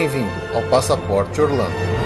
Bem-vindo ao Passaporte Orlando.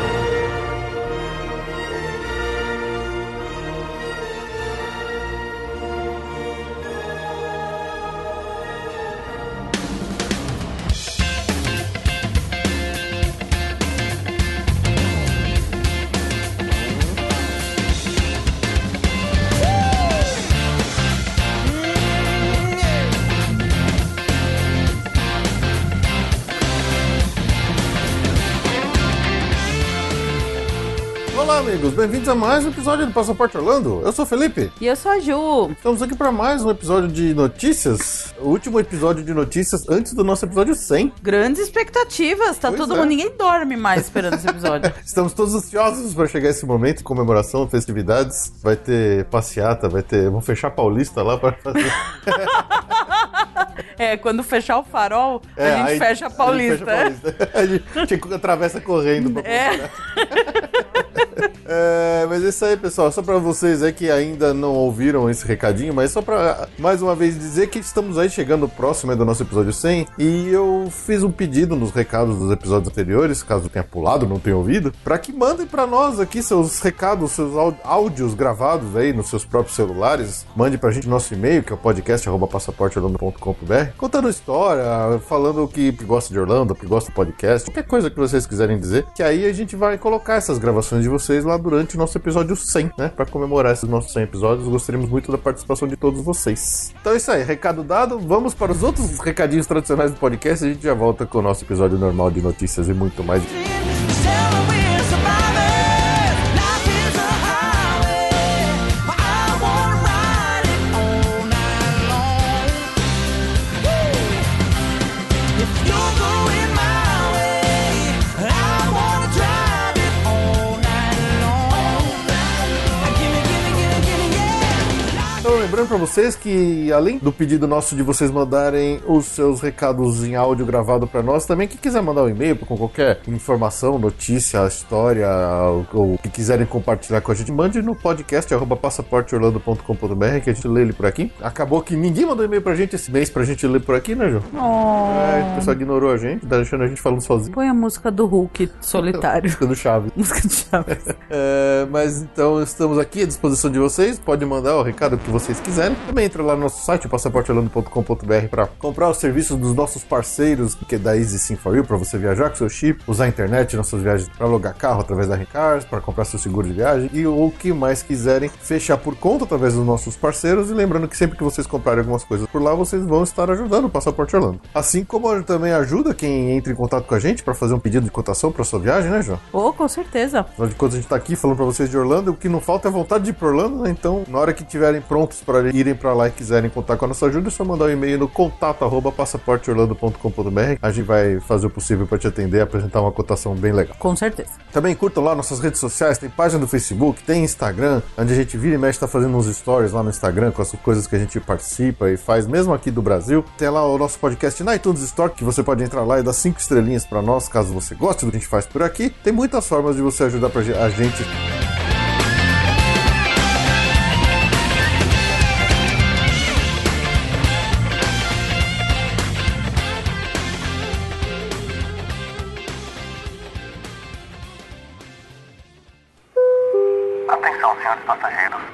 Bem-vindos a mais um episódio do Passaporte Orlando. Eu sou o Felipe. E eu sou a Ju. Estamos aqui para mais um episódio de notícias. O último episódio de notícias antes do nosso episódio 100. Grandes expectativas. Tá pois todo é. mundo, ninguém dorme mais esperando esse episódio. Estamos todos ansiosos para chegar esse momento, comemoração, festividades. Vai ter passeata, vai ter. Vamos fechar Paulista lá para fazer. É, quando fechar o farol, é, a, gente fecha a Paulista. A gente fecha a Paulista. a gente atravessa correndo pra é. É, mas é isso aí, pessoal. Só para vocês aí que ainda não ouviram esse recadinho, mas só para mais uma vez dizer que estamos aí chegando próximo do nosso episódio 100 e eu fiz um pedido nos recados dos episódios anteriores, caso tenha pulado, não tenha ouvido, para que mandem para nós aqui seus recados, seus áudios gravados aí nos seus próprios celulares. Mande pra gente nosso e-mail, que é o podcast@passaporteorlando.com.br, contando história, falando o que gosta de Orlando, o que gosta do podcast, qualquer coisa que vocês quiserem dizer, que aí a gente vai colocar essas gravações de vocês lá durante o nosso episódio 100, né? Para comemorar esses nossos 100 episódios, gostaríamos muito da participação de todos vocês. Então é isso aí, recado dado. Vamos para os outros recadinhos tradicionais do podcast a gente já volta com o nosso episódio normal de notícias e muito mais. Lembrando para vocês que, além do pedido nosso de vocês mandarem os seus recados em áudio gravado para nós, também quem quiser mandar um e-mail com qualquer informação, notícia, história, ou que quiserem compartilhar com a gente, mande no podcast passaporteorlando.com.br que a gente lê ele por aqui. Acabou que ninguém mandou e-mail pra gente esse mês pra gente ler por aqui, né, Ju? Oh. É, o pessoal ignorou a gente, tá deixando a gente falando sozinho. Põe a música do Hulk solitário. música do Chaves. música do Chaves. é, mas então estamos aqui à disposição de vocês. Pode mandar o recado que vocês quiserem. Também entra lá no nosso site, passaporteorlando.com.br, para comprar os serviços dos nossos parceiros, que é da Easy Sim for You, para você viajar com seu chip, usar a internet nas suas viagens para alugar carro através da Recars, para comprar seu seguro de viagem e o que mais quiserem fechar por conta através dos nossos parceiros. E lembrando que sempre que vocês comprarem algumas coisas por lá, vocês vão estar ajudando o Passaporte Orlando. Assim como também ajuda quem entra em contato com a gente para fazer um pedido de cotação para sua viagem, né, João? Oh, com certeza. Afinal de contas, a gente está aqui falando para vocês de Orlando, o que não falta é vontade de ir para Orlando, né? Então, na hora que estiverem prontos para irem irem para lá e quiserem contar com a nossa ajuda, é só mandar um e-mail no contato arroba passaporteorlando.com.br. A gente vai fazer o possível para te atender e apresentar uma cotação bem legal. Com certeza. Também curtam lá nossas redes sociais, tem página do Facebook, tem Instagram, onde a gente vira e mexe, tá fazendo uns stories lá no Instagram com as coisas que a gente participa e faz, mesmo aqui do Brasil. Tem lá o nosso podcast na iTunes Store, que você pode entrar lá e dar cinco estrelinhas para nós, caso você goste do que a gente faz por aqui. Tem muitas formas de você ajudar a gente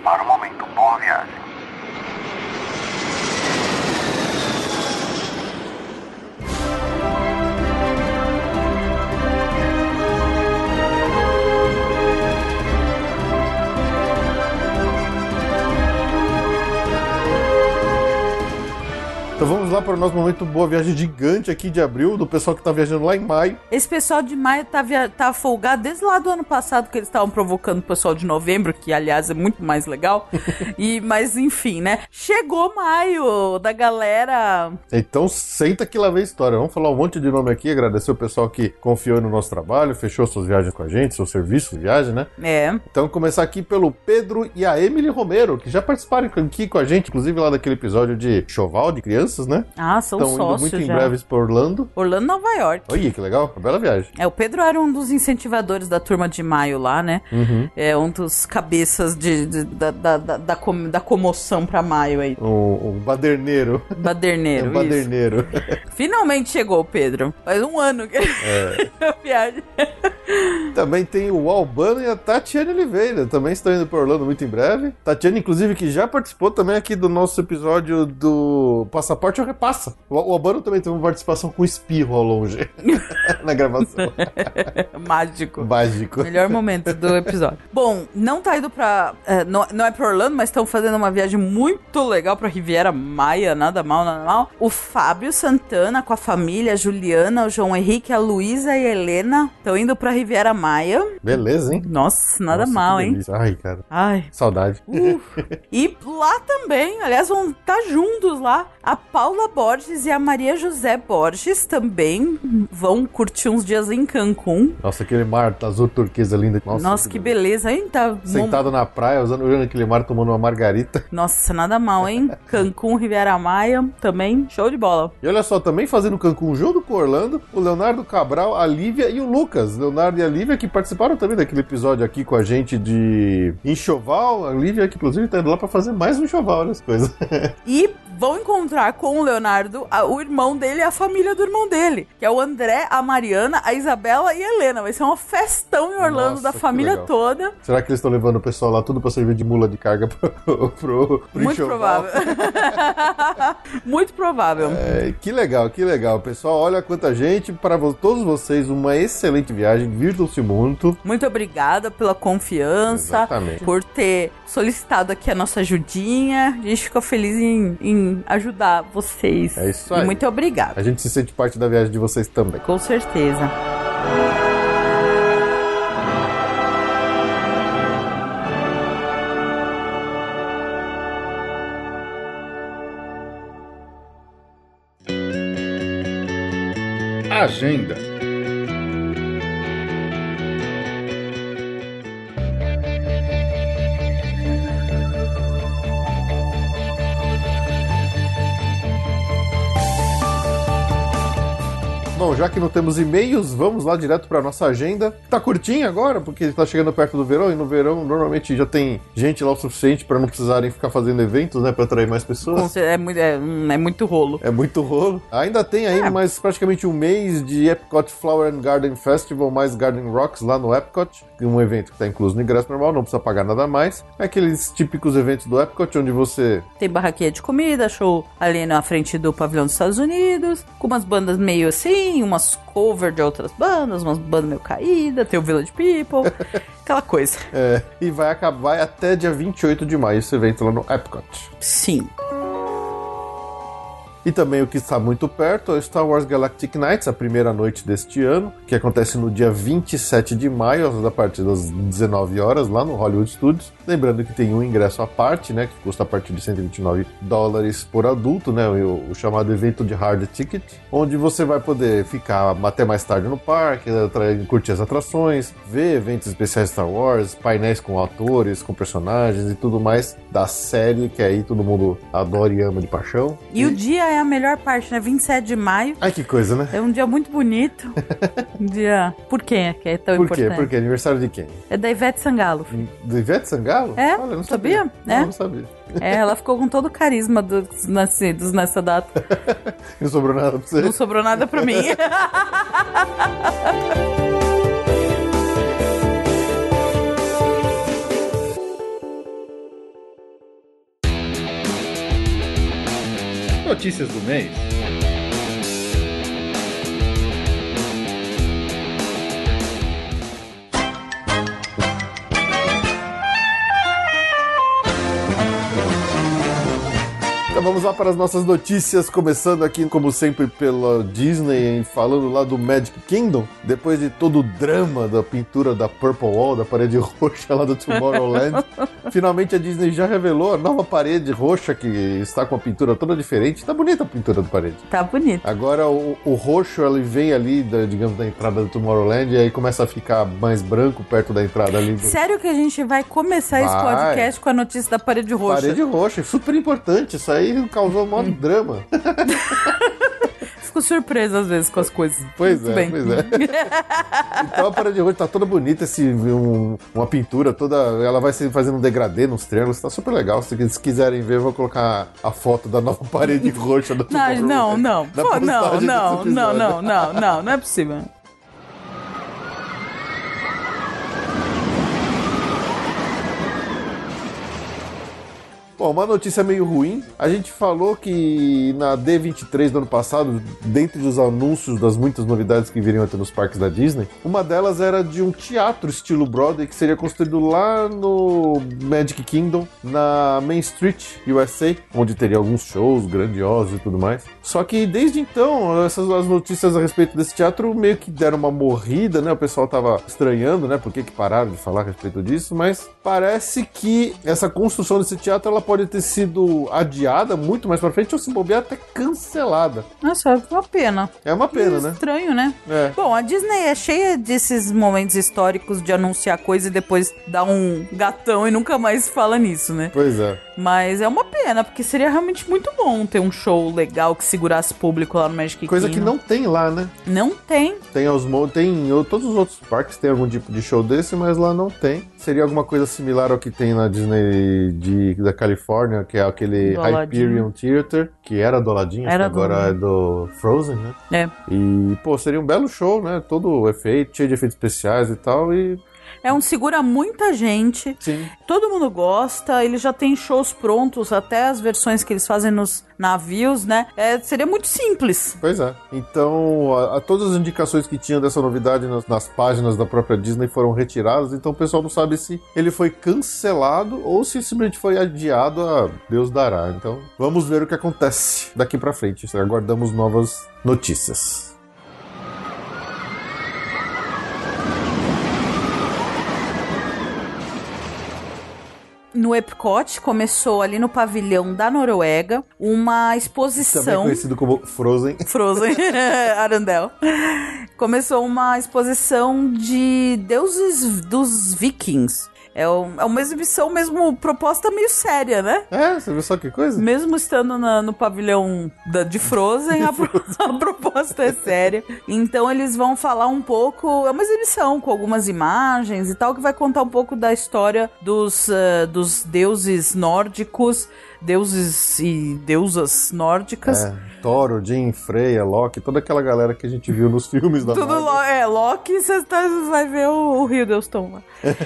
para o nosso momento Boa Viagem gigante aqui de abril, do pessoal que tá viajando lá em maio. Esse pessoal de maio tá, via... tá folgado desde lá do ano passado, que eles estavam provocando o pessoal de novembro, que aliás é muito mais legal. e Mas enfim, né? Chegou maio da galera. Então senta que lá vem a história. Vamos falar um monte de nome aqui, agradecer o pessoal que confiou no nosso trabalho, fechou suas viagens com a gente, seu serviço de viagem, né? É. Então começar aqui pelo Pedro e a Emily Romero, que já participaram aqui com a gente, inclusive lá daquele episódio de choval de crianças, né? Ah, são indo sócios muito em já. breves pra Orlando. Orlando, Nova York. Olha, que legal, uma bela viagem. É, o Pedro era um dos incentivadores da turma de maio lá, né? Uhum. É um dos cabeças de, de- da, da, da, da, com- da comoção pra maio aí. Um, um baderneiro. Baderneiro, um isso. baderneiro. Finalmente chegou o Pedro. Faz um ano que É. a viagem. Também tem o Albano e a Tatiane Oliveira. Também estão indo para Orlando muito em breve. Tatiane, inclusive, que já participou também aqui do nosso episódio do Passaporte ou Repassa. O o Albano também teve uma participação com espirro ao longe na gravação. Mágico. Mágico. Melhor momento do episódio. Bom, não tá indo pra. é, não, não é pra Orlando, mas estão fazendo uma viagem muito legal pra Riviera Maia, nada mal, nada mal. O Fábio Santana com a família, a Juliana, o João Henrique, a Luísa e a Helena estão indo pra Riviera Maia. Beleza, hein? Nossa, nada Nossa, mal, hein? Ai, cara. Ai. Saudade. E lá também, aliás, vão estar juntos lá. A Paula Borges e a Maria José Borges também vão curtir uns dias em Cancún. Nossa, aquele mar azul turquesa lindo. Nossa, Nossa, que beleza, hein? Tá Sentado na praia, usando olhando aquele mar, tomando uma margarita. Nossa, nada mal, hein? Cancún, Riviera Maia, também show de bola. E olha só, também fazendo Cancún junto com o Orlando, o Leonardo Cabral, a Lívia e o Lucas. Leonardo e a Lívia que participaram também daquele episódio aqui com a gente de enxoval. A Lívia que inclusive tá indo lá pra fazer mais um enxoval, olha as coisas. E vão encontrar com o Leonardo a- o irmão dele e a família do irmão dele, que é o André, a Mariana, a Isabela e a Helena. Vai ser uma festão em Orlando Nossa, da família legal. toda. Será que eles estão levando o pessoal lá tudo pra servir de mula de carga pro, pro, pro Muito enxoval? provável. Muito provável. É, que legal, que legal. Pessoal, olha quanta gente. Para vo- todos vocês, uma excelente viagem. Divirtam-se muito. Muito obrigada pela confiança, Exatamente. por ter solicitado aqui a nossa ajudinha. A gente ficou feliz em, em ajudar vocês. É isso E aí. muito obrigada. A gente se sente parte da viagem de vocês também. Com certeza. Agenda. Já que não temos e-mails, vamos lá direto para nossa agenda. Tá curtinha agora, porque tá chegando perto do verão, e no verão normalmente já tem gente lá o suficiente para não precisarem ficar fazendo eventos, né, para atrair mais pessoas. É muito, é, hum, é muito rolo. É muito rolo. Ainda tem aí É. mais praticamente um mês de Epcot Flower and Garden Festival, mais Garden Rocks lá no Epcot. Um evento que está incluso no ingresso normal, não precisa pagar nada mais. É aqueles típicos eventos do Epcot, onde você Tem barraquinha de comida, show ali na frente do pavilhão dos Estados Unidos, com umas bandas meio assim, umas cover de outras bandas, umas bandas meio caídas, tem o Village People, aquela coisa. É, e vai acabar até dia 28 de maio esse evento lá no Epcot. Sim. E também o que está muito perto é o Star Wars Galactic Nights, a primeira noite deste ano, que acontece no dia 27 de maio, a partir das 19 horas, lá no Hollywood Studios. Lembrando que tem um ingresso à parte, né, que custa a partir de 129 dólares por adulto, né, o, o chamado evento de hard ticket, onde você vai poder ficar até mais tarde no parque, curtir as atrações, ver eventos especiais Star Wars, painéis com atores, com personagens e tudo mais da série que aí todo mundo adora e ama de paixão. E o dia é a melhor parte, né? 27 de maio. Ai, que coisa, né? É um dia muito bonito. Um dia. Por quem é que é tão Por quê? importante? Porque aniversário de quem? É da Ivete Sangalo. Do Ivete Sangalo? É? Olha, não Sabia? sabia. É. Não, não sabia. É, ela ficou com todo o carisma dos nascidos nessa data. Não sobrou nada pra você. Não sobrou nada pra mim. Notícias do mês. Então vamos lá para as nossas notícias, começando aqui, como sempre, pela Disney, falando lá do Magic Kingdom. Depois de todo o drama da pintura da Purple Wall, da parede roxa lá do Tomorrowland, finalmente a Disney já revelou a nova parede roxa que está com a pintura toda diferente. Tá bonita a pintura da parede. Tá bonito. Agora o, o roxo ele vem ali, da, digamos, da entrada do Tomorrowland e aí começa a ficar mais branco perto da entrada ali. Do... Sério que a gente vai começar esse Vai. podcast com a notícia da parede roxa? Parede roxa, super importante. Isso aí aí causou um maior drama. Fico surpresa às vezes com as coisas. Pois Muito é, bem. pois é. Então a parede de hoje tá toda bonita, esse, um- uma pintura toda. Ela vai se fazendo um degradê nos triângulos, tá super legal. Se, se quiserem ver, eu vou colocar a foto da nova parede roxa do Não, não, não. Pô, não, não, não, episódio. não, não, não, não é possível. Bom, uma notícia meio ruim. A gente falou que na D23 do ano passado, dentre os anúncios das muitas novidades que viriam a ter nos parques da Disney, uma delas era de um teatro estilo Broadway que seria construído lá no Magic Kingdom, na Main Street, USA, onde teria alguns shows grandiosos e tudo mais. Só que desde então, essas as notícias a respeito desse teatro meio que deram uma morrida, né? O pessoal tava estranhando, né? Por que, que pararam de falar a respeito disso, mas parece que essa construção desse teatro ela pode ter sido adiada muito mais pra frente ou se bobear até cancelada. Nossa, é uma pena. É uma pena, né? Estranho, né? É. Bom, a Disney é cheia desses momentos históricos de anunciar coisa e depois dar um gatão e nunca mais fala nisso, né? Pois é. Mas é uma pena, porque seria realmente muito bom ter um show legal que segurasse público lá no Magic Coisa que Kingdom. não tem lá, né? Não tem. Tem os mo- tem todos os outros parques tem algum tipo de show desse, mas lá não tem. Seria alguma coisa similar ao que tem na Disney de, da Califórnia, que é aquele Do. Hyperion Theater, que era do Aladdin, Era que agora do- é do Frozen, né? É. E, pô, seria um belo show, né? Todo efeito, cheio de efeitos especiais e tal. E É um segura muita gente. sim, Todo mundo gosta, ele já tem shows prontos, até as versões que eles fazem nos navios, né? É, seria muito simples. pois é. Então, a, a- todas as indicações que tinham dessa novidade nas, nas páginas da própria Disney foram retiradas. Então, o pessoal não sabe se ele foi cancelado ou se simplesmente foi adiado a Deus dará. Então, vamos ver o que acontece daqui pra frente. Aguardamos novas notícias. No Epcot começou ali no pavilhão da Noruega uma Também exposição. conhecido como Frozen. Frozen, Arandel. Começou uma exposição de deuses dos vikings. É, um- é uma exibição mesmo proposta meio séria, né? É, você viu só que coisa? Mesmo estando na- no pavilhão da- de Frozen, a, a proposta é séria. Então eles vão falar um pouco. É uma exibição com algumas imagens e tal, que vai contar um pouco da história dos, eh, dos deuses nórdicos, deuses e deusas nórdicas. É, Thor, Odin, Freya, Loki, toda aquela galera que a gente viu nos filmes da Tudo Marvel. lo é, Loki, você tá- vai ver o, o Rio Deuston lá.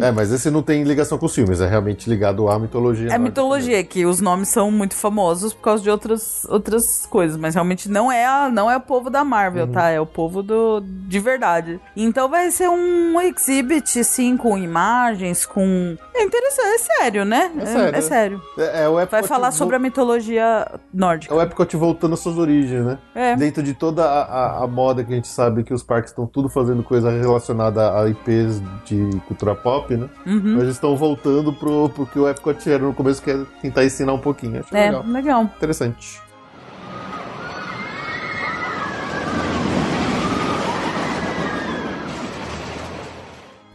É, mas esse não tem ligação com os filmes, é realmente ligado à mitologia. É nórdica mitologia, que os nomes são muito famosos por causa de outras, outras coisas, mas realmente não é, a, não é o povo da Marvel, tá? É o povo do, de verdade. Então vai ser um exhibit, assim, com imagens, com... É interessante, é sério, né? É sério. É, sério. mesmo. É, é o Epcot Vai falar sobre a mitologia É o Epcot voltando às suas origens, né? É. Dentro de toda a, a- a moda que a gente sabe que os parques estão tudo fazendo coisa relacionada a IPs de cultura pop, né? Uhum. Mas eles estão voltando pro, pro que o Epcot era no começo, que é tentar ensinar um pouquinho. Acho É, legal. legal. Interessante.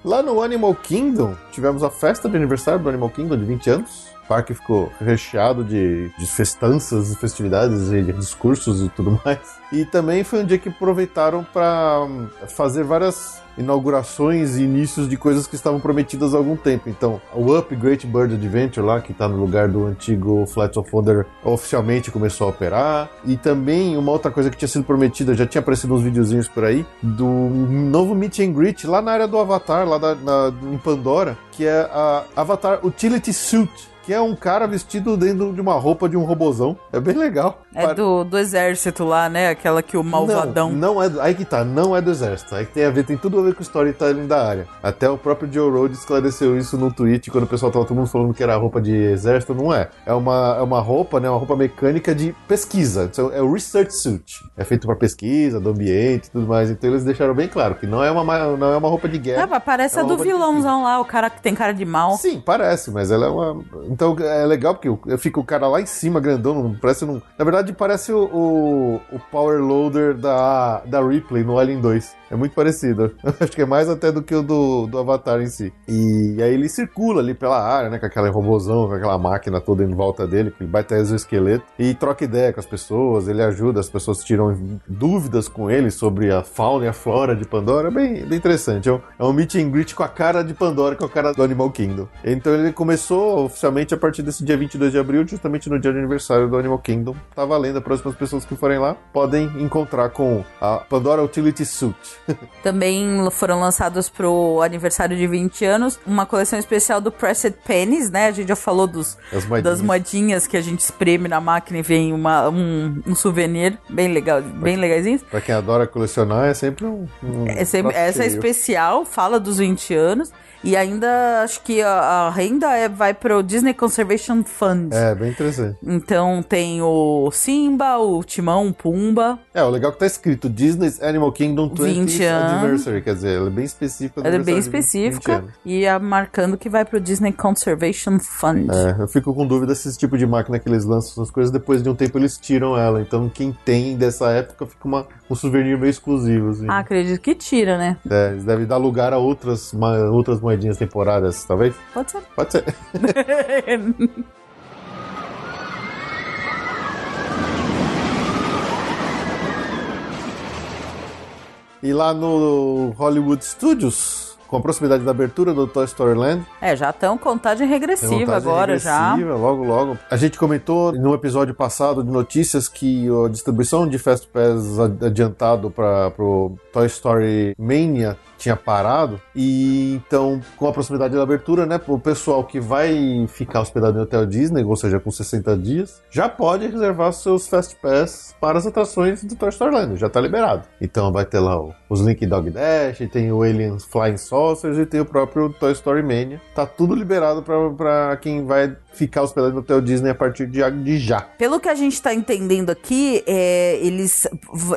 Lá no Animal Kingdom, tivemos a festa de aniversário do Animal Kingdom de 20 anos. O parque ficou recheado de, de festanças, festividades e discursos e tudo mais. E também foi um dia que aproveitaram para fazer várias inaugurações e inícios de coisas que estavam prometidas há algum tempo. Então, o Up Great Bird Adventure lá, que está no lugar do antigo Flight of Wonder, oficialmente começou a operar. E também uma outra coisa que tinha sido prometida, já tinha aparecido uns videozinhos por aí, do novo Meet and Greet lá na área do Avatar, lá da- na- em Pandora, que é a Avatar Utility Suit. Que é um cara vestido dentro de uma roupa de um robozão. É bem legal. É do, do exército lá, né? Aquela que o malvadão... Não, não é. Aí que tá, não é do exército. Aí que tem a ver, tem tudo a ver com o storytelling da área. Até o próprio Joe Road esclareceu isso no tweet quando o pessoal tava todo mundo falando que era roupa de exército. Não é. É uma, é uma roupa, né? Uma roupa mecânica de pesquisa. É o research suit. É feito pra pesquisa, do ambiente e tudo mais. Então eles deixaram bem claro que não é uma, ma- não é uma roupa de guerra. Ah, parece É a do vilãozão lá, o cara que tem cara de mal. Sim, parece, mas ela é uma. Então é legal porque eu fico o cara lá em cima, grandão, parece. Na verdade, parece o, o, o Power Loader da, da Ripley no Alien 2. É muito parecido. Acho que é mais até do que o do, do Avatar em si. E, aí ele circula ali pela área, né? Com aquela robôzão, com aquela máquina toda em volta dele, que ele vai exoesqueleto. E troca ideia com as pessoas, ele ajuda, as pessoas tiram dúvidas com ele sobre a fauna e a flora de Pandora. É bem, bem interessante. É um, é um meet and greet com a cara de Pandora, com a cara do Animal Kingdom. Então ele começou oficialmente a partir desse dia 22 de abril, justamente no dia de aniversário do Animal Kingdom. Tá valendo. As próximas pessoas que forem lá podem encontrar com a Pandora Utility Suit. Também foram lançados pro aniversário de 20 anos uma coleção especial do Pressed Pennies, né? A gente já falou dos, moedinhas. das moedinhas que a gente espreme na máquina e vem uma, um, um souvenir bem legal, bem legaisinho. Pra quem adora colecionar, é sempre um. um é sempre, essa é especial, fala dos 20 anos. E ainda acho que a, a renda é, vai pro Disney Conservation Fund. É, bem interessante. Então tem o Simba, o Timão, o Pumba. É, o legal é que tá escrito Disney's Animal Kingdom 20 anos. Anniversary, quer dizer, ela é bem específica. Ela é bem específica e a marcando que vai pro Disney Conservation Fund. É, eu fico com dúvida se esse tipo de máquina que eles lançam essas coisas, depois de um tempo eles tiram ela. Então quem tem dessa época fica uma, um souvenir meio exclusivo. Assim. Ah, acredito que tira, né? É, eles devem dar lugar a outras, outras moedinhas temporárias, talvez? Pode ser. Pode ser. e lá no Hollywood Studios, com a proximidade da abertura do Toy Story Land. É, já estão contagem regressiva contagem agora regressiva, já. Logo, logo. A gente comentou no episódio passado de notícias que a distribuição de Fast Pass adiantado para o Toy Story Mania tinha parado. E então, com a proximidade da abertura, né, o pessoal que vai ficar hospedado no Hotel Disney, ou seja, com 60 dias, já pode reservar seus Fast Pass para as atrações do Toy Story Land, já está liberado. Então vai ter lá os Link Dog Dash, tem o Aliens Flying Saucers e tem o próprio Toy Story Mania. Tá tudo liberado para quem vai ficar hospedado no Hotel Disney a partir de, de já. Pelo que a gente está entendendo aqui, é, eles,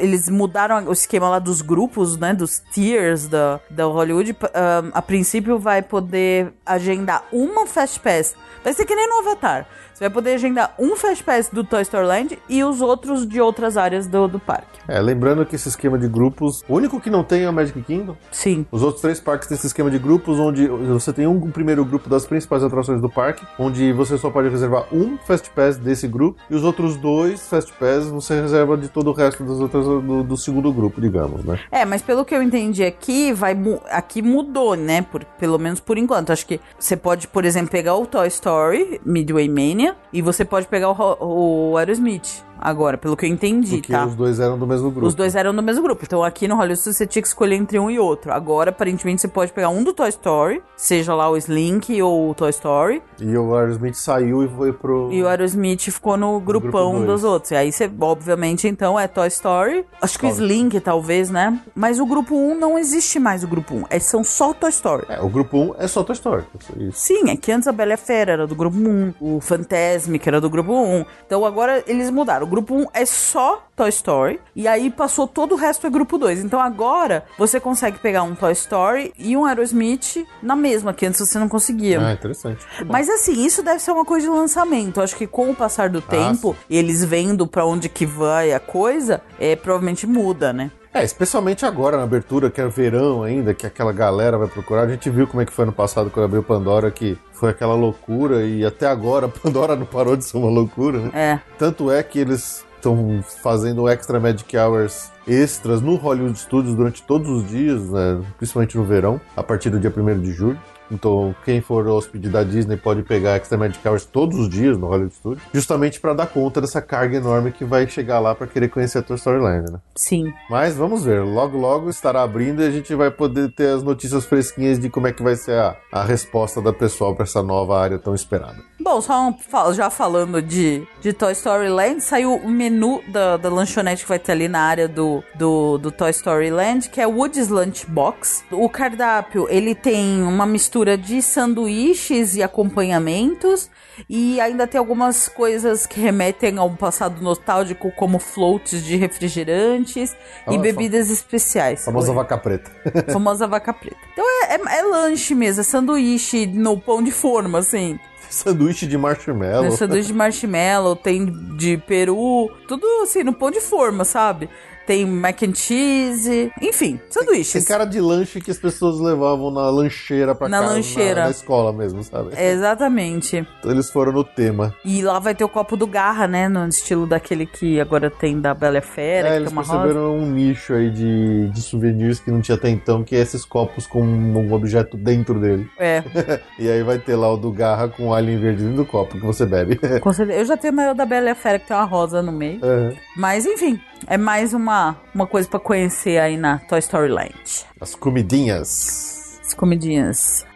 eles mudaram o esquema lá dos grupos, né, dos tiers da, da Hollywood. Um, a princípio vai poder agendar uma Fast Pass. Vai ser que nem no Avatar. Você vai poder agendar um Fast Pass do Toy Story Land e os outros de outras áreas do, do parque. É, lembrando que esse esquema de grupos, o único que não tem é o Magic Kingdom. Sim. Os outros três parques têm esse esquema de grupos, onde você tem um primeiro grupo das principais atrações do parque, onde você só pode reservar um Fast Pass desse grupo, e os outros dois Fast Pass você reserva de todo o resto das outras do, do segundo grupo, digamos, né? É, mas pelo que eu entendi aqui, vai aqui mudou, né? Por, pelo menos por enquanto. Acho que você pode, por exemplo, pegar o Toy Story, Midway Mania, e você pode pegar o, o Aerosmith agora, pelo que eu entendi, Porque tá? os dois eram do mesmo grupo. Os dois eram do mesmo grupo. Então aqui no Hollywood você tinha que escolher entre um e outro. Agora, aparentemente, você pode pegar um do Toy Story, seja lá o Slink ou o Toy Story. E o Aerosmith saiu e foi pro. E o Aerosmith ficou no grupão grupo dos outros. E aí você, obviamente, então é Toy Story. Acho que o Slink, talvez, né? Mas o grupo 1 não existe mais o grupo 1. É, são só Toy Story. É, o grupo 1 é só Toy Story. Sim, é que antes a Bela Fera era do grupo 1. O Fantasmic era do grupo 1. Então agora eles mudaram grupo 1 é só Toy Story. E aí passou todo o resto é grupo 2. Então agora você consegue pegar um Toy Story e um Aerosmith na mesma, que antes você não conseguia. Ah, interessante. Mas assim, isso deve ser uma coisa de lançamento. Acho que com o passar do ah, tempo, sim. eles vendo para onde que vai a coisa, é, provavelmente muda, né? É, especialmente agora na abertura, que é verão ainda, que aquela galera vai procurar. A gente viu como é que foi no passado quando abriu Pandora, que foi aquela loucura e até agora Pandora não parou de ser uma loucura, né? É. Tanto é que eles estão fazendo Extra Magic Hours extras no Hollywood Studios durante todos os dias, né? principalmente no verão, a partir do dia 1 de julho. Então, quem for hóspede da Disney pode pegar Extra Magic Hours todos os dias no Hollywood Studios, justamente para dar conta dessa carga enorme que vai chegar lá para querer conhecer a Toy Story Land, né? Sim. Mas vamos ver, logo logo estará abrindo e a gente vai poder ter as notícias fresquinhas de como é que vai ser a, a resposta da pessoal para essa nova área tão esperada. Bom, só um, já falando de, de Toy Story Land, saiu o menu da, da lanchonete que vai ter ali na área do, do, do Toy Story Land, que é Woody's Lunchbox. O cardápio, ele tem uma mistura mistura de sanduíches e acompanhamentos e ainda tem algumas coisas que remetem a um passado nostálgico, como floats de refrigerantes e bebidas especiais. Famosa vaca preta. Famosa vaca preta. Então é, é, é lanche mesmo, é sanduíche no pão de forma, assim. sanduíche de marshmallow. Tem sanduíche de marshmallow, tem de peru, tudo assim, no pão de forma, sabe? Tem mac and cheese, enfim, sanduíches. Tem cara de lanche que as pessoas levavam na lancheira pra Na casa, lancheira. Na, na escola mesmo, sabe? Exatamente. Então eles foram no tema. E lá vai ter o copo do Garra, né? No estilo daquele que agora tem da Bela e Fera, É, que eles tem uma rosa. perceberam um nicho aí de, de souvenirs que não tinha até então, que é esses copos com um objeto dentro dele. É, E aí vai ter lá o do Garra com o alien verde dentro do copo que você bebe. com certeza. Eu já tenho o maior da Bela e Fera, que tem uma rosa no meio. É. Mas, enfim, é mais uma, uma coisa pra conhecer aí na Toy Story Land. As comidinhas. As comidinhas.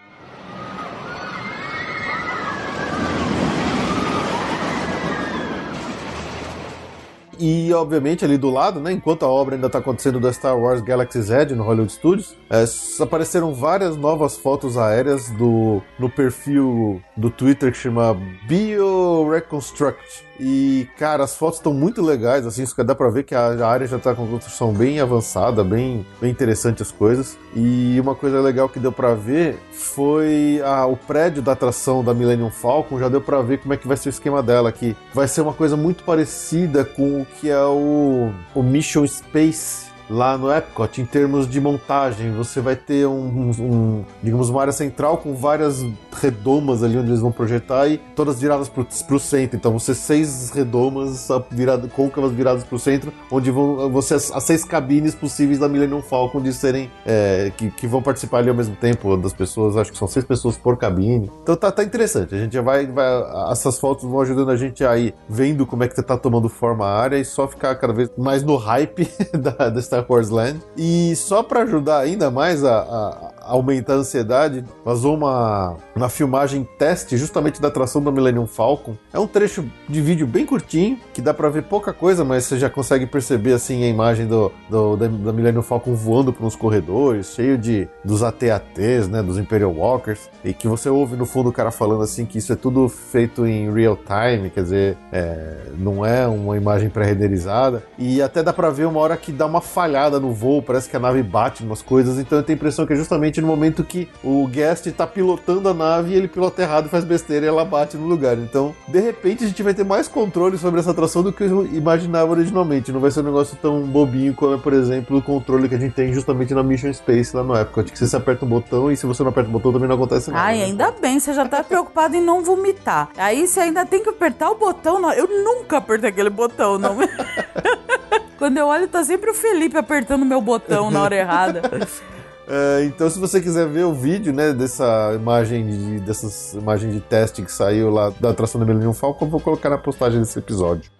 E, obviamente, ali do lado, né, enquanto a obra ainda está acontecendo da Star Wars Galaxy's Edge no Hollywood Studios, é, apareceram várias novas fotos aéreas do, no perfil do Twitter que chama BioReconstruct. E, cara, as fotos estão muito legais, assim, dá pra ver que a, a área já tá com construção bem avançada, bem, bem interessante as coisas. E uma coisa legal que deu pra ver foi o prédio da atração da Millennium Falcon, já deu pra ver como é que vai ser o esquema dela aqui. Vai ser uma coisa muito parecida com o que é o, o Mission Space lá no Epcot, em termos de montagem. Você vai ter um, um- digamos, uma área central com várias redomas ali onde eles vão projetar e todas viradas pro, pro centro. Então, você seis redomas virada, côncavas viradas pro centro, onde vão você as, as seis cabines possíveis da Millennium Falcon de serem é, que, que vão participar ali ao mesmo tempo das pessoas. Acho que são seis pessoas por cabine. Então tá, tá interessante. A gente já vai, vai essas fotos vão ajudando a gente a ir vendo como é que tá tomando forma a área e só ficar cada vez mais no hype da, da Star Wars Land. E só para ajudar ainda mais a, a- aumentar a ansiedade, vazou uma, uma filmagem teste justamente da atração da Millennium Falcon. É um trecho de vídeo bem curtinho, que dá para ver pouca coisa, mas você já consegue perceber assim a imagem do, do- da, da Millennium Falcon voando por uns corredores, cheio de dos AT-ATs, né, dos Imperial Walkers, e que você ouve no fundo o cara falando assim que isso é tudo feito em real time, quer dizer, é, não é uma imagem pré-renderizada. E até dá pra ver uma hora que dá uma falhada no voo, parece que a nave bate umas coisas, então eu tenho a impressão que é justamente no momento que o guest tá pilotando a nave e ele pilota errado faz besteira e ela bate no lugar. Então, de repente, a gente vai ter mais controle sobre essa atração do que eu imaginava originalmente. Não vai ser um negócio tão bobinho como é, por exemplo, o controle que a gente tem justamente na Mission Space lá no Epcot, que você aperta um botão e se você não aperta o botão também não acontece nada. Ai, né? ainda bem, você já tá preocupado em não vomitar. Aí você ainda tem que apertar o botão. na- Eu nunca apertei aquele botão, não. Quando eu olho, tá sempre o Felipe apertando o meu botão na hora errada. É, então, se você quiser ver o vídeo, né, dessa imagem de, dessas imagens de teste que saiu lá da atração da Millennium Falcon, eu vou colocar na postagem desse episódio.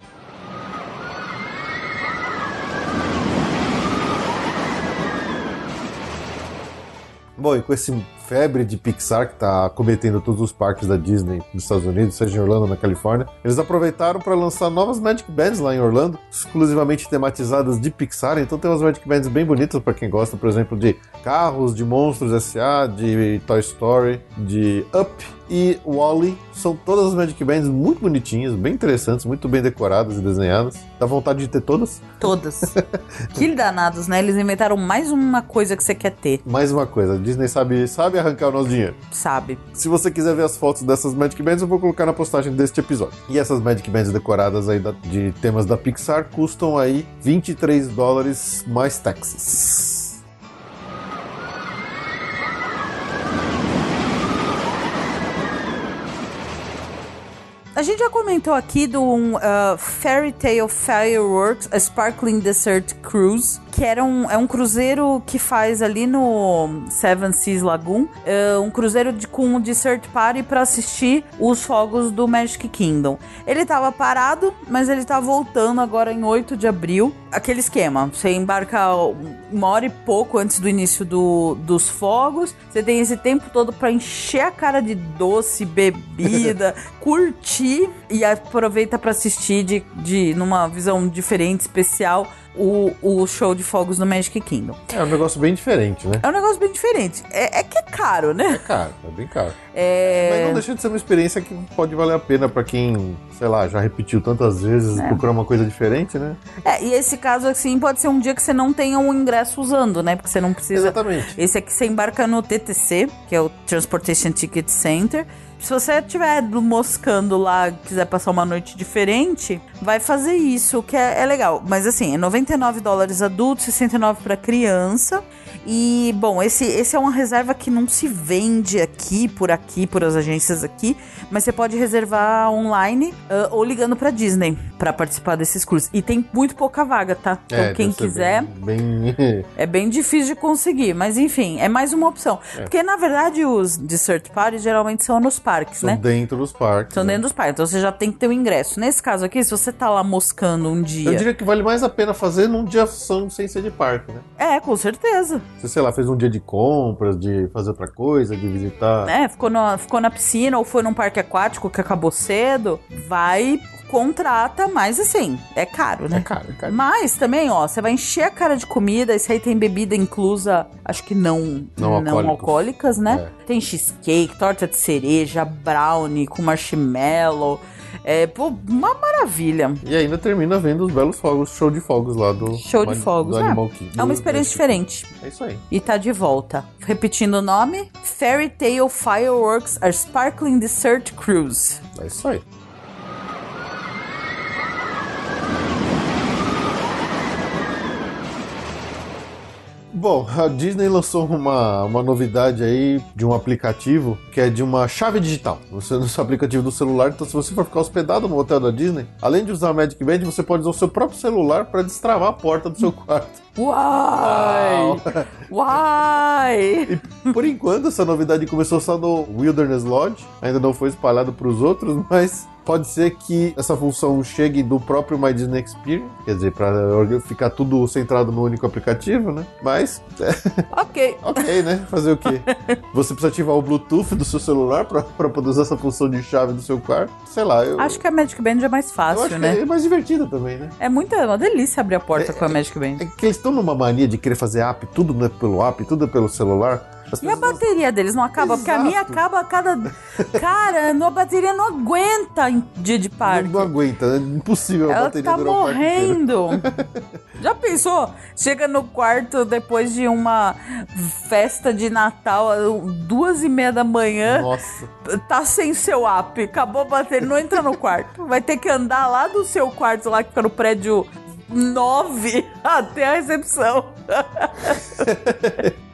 Bom, e com esse febre de Pixar que tá cometendo todos os parques da Disney nos Estados Unidos, seja em Orlando ou na Califórnia, eles aproveitaram para lançar novas Magic Bands lá em Orlando, exclusivamente tematizadas de Pixar. Então tem umas Magic Bands bem bonitas para quem gosta, por exemplo, de carros, de monstros S.A., de Toy Story, de Up e Wally. São todas as Magic Bands muito bonitinhas, bem interessantes, muito bem decoradas e desenhadas. Dá vontade de ter todas. Todas. que danados, né? Eles inventaram mais uma coisa que você quer ter, Mais uma coisa, a Disney sabe, sabe arrancar o nosso dinheiro. sabe? Se você quiser ver as fotos dessas Magic Bands, eu vou colocar na postagem deste episódio. E essas Magic Bands decoradas aí da- de temas da Pixar custam aí 23 dólares mais taxas. A gente já comentou aqui do um, uh, Fairy Tale Fireworks, a Sparkling Desert Cruise, que era um, é um cruzeiro que faz ali no Seven Seas Lagoon, uh, um cruzeiro de, com um dessert party para assistir os fogos do Magic Kingdom. Ele tava parado, mas ele tá voltando agora em 8 de abril. Aquele esquema, você embarca uma hora e pouco antes do início do, dos fogos, você tem esse tempo todo para encher a cara de doce, bebida, curtir e aproveita para assistir de, de numa visão diferente, especial, o, o show de fogos do Magic Kingdom. É um negócio bem diferente, né? É um negócio bem diferente. É, é que é caro, né? É caro, é bem caro. É... Mas não deixa de ser uma experiência que pode valer a pena pra quem, sei lá, já repetiu tantas vezes, É. procurar uma coisa diferente, né? É, e esse caso, assim, pode ser um dia que você não tenha um ingresso usando, né? Porque você não precisa. Exatamente. Esse aqui você embarca no TTC, que é o Transportation Ticket Center. Se você estiver moscando lá, quiser passar uma noite diferente, vai fazer isso, que é, é legal. Mas assim, é 99 dólares adulto, 69 para criança. E, bom, esse, esse é uma reserva que não se vende aqui, por aqui, por as agências aqui, mas você pode reservar online ah, ou ligando pra Disney pra participar desses cursos. E tem muito pouca vaga, tá? Então, É, quem quiser. Bem. bem- É bem difícil de conseguir, mas enfim, é mais uma opção. É. Porque, na verdade, os de third party geralmente são nos parques, São né? dentro dos parques. São né? dentro dos parques, então você já tem que ter o ingresso. Nesse caso aqui, se você tá lá moscando um Eu dia. diria que vale mais a pena fazer num dia são sem ser de parque, né? É, com certeza. Você, sei lá, fez um dia de compras, de fazer outra coisa, de visitar. É, ficou, no, ficou na piscina ou foi num parque aquático que acabou cedo, vai, contrata, mas assim, é caro, né? É caro, é caro. Mas também, ó, você vai encher a cara de comida, isso aí tem bebida inclusa, acho que não, Não alcoólicos. alcoólicas, né? Tem cheesecake, torta de cereja, brownie com marshmallow. É, pô, uma maravilha. E ainda termina vendo os belos fogos, show de fogos lá do. Show de fogos, é. É uma experiência diferente. É isso aí. E tá de volta. Repetindo o nome: Fairy Tale Fireworks are Sparkling Dessert Cruise. É isso aí. Bom, a Disney lançou uma, uma novidade aí de um aplicativo que é de uma chave digital. Você no seu aplicativo do celular, então se você for ficar hospedado no hotel da Disney, além de usar a Magic Band, você pode usar o seu próprio celular para destravar a porta do seu quarto. Uai! Uai! E por enquanto essa novidade começou só no Wilderness Lodge, ainda não foi espalhado para os outros, mas pode ser que essa função chegue do próprio My Disney Experience, quer dizer, para ficar tudo centrado no único aplicativo, né? Mas, Ok. ok, né? Fazer o quê? Você precisa ativar o Bluetooth do seu celular para poder usar essa função de chave do seu quarto? Sei lá, eu, Acho que a Magic Band é mais fácil, né? é mais divertido também, né? É muita, é uma delícia abrir a porta com a Magic Band. É que eles estão numa mania de querer fazer app, tudo não é pelo app, tudo é pelo celular. E a bateria deles não acaba? Porque a minha Exato. acaba a cada. Cara, a bateria não aguenta em dia de parque. não, não aguenta, é impossível a Ela bateria tá durar morrendo. Já pensou? Chega no quarto depois de uma festa de Natal, duas e meia da manhã, Nossa. tá sem seu app, acabou a bateria, não entra no quarto. Vai ter que andar lá do seu quarto, lá que fica no prédio 9, até a recepção.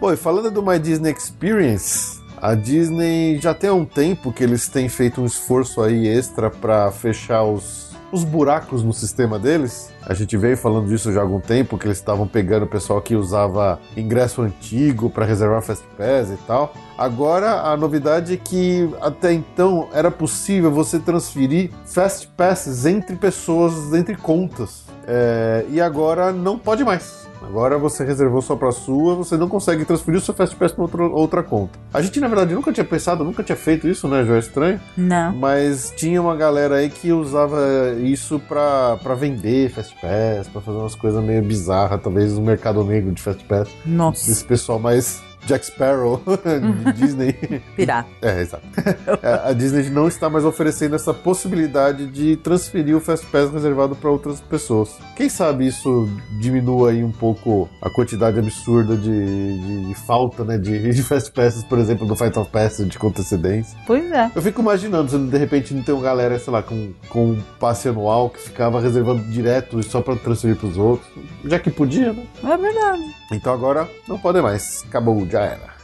Bom, e falando do My Disney Experience, a Disney já tem há um tempo que eles têm feito um esforço aí extra para fechar os, os buracos no sistema deles. A gente veio falando disso já há algum tempo, que eles estavam pegando o pessoal que usava ingresso antigo para reservar Fast Pass e tal. Agora a novidade é que até então era possível você transferir Fast Passes entre pessoas, entre contas. É, e agora não pode mais. Agora você reservou só pra sua, você não consegue transferir o seu Fast Pass pra outra, outra conta. A gente, na verdade, nunca tinha pensado, nunca tinha feito isso, né, João? Estranho. Não. Mas tinha uma galera aí que usava isso pra, pra vender Fast Pass, pra fazer umas coisas meio bizarras, talvez no mercado negro de Fast Pass. Nossa, Esse pessoal mais Jack Sparrow de Disney. pirata. É, exato. É, A Disney não está mais oferecendo essa possibilidade de transferir o Fast Pass reservado para outras pessoas. Quem sabe isso diminua aí um pouco a quantidade absurda de, de- de falta, né, de, de Fast Passes, por exemplo, do Fight of Passage com antecedência. Pois é. Eu fico imaginando se de repente não tem uma galera, sei lá, com, com um passe anual que ficava reservando direto só para transferir para os outros. Já que podia, né? É verdade. Então agora não pode mais. Acabou, já era.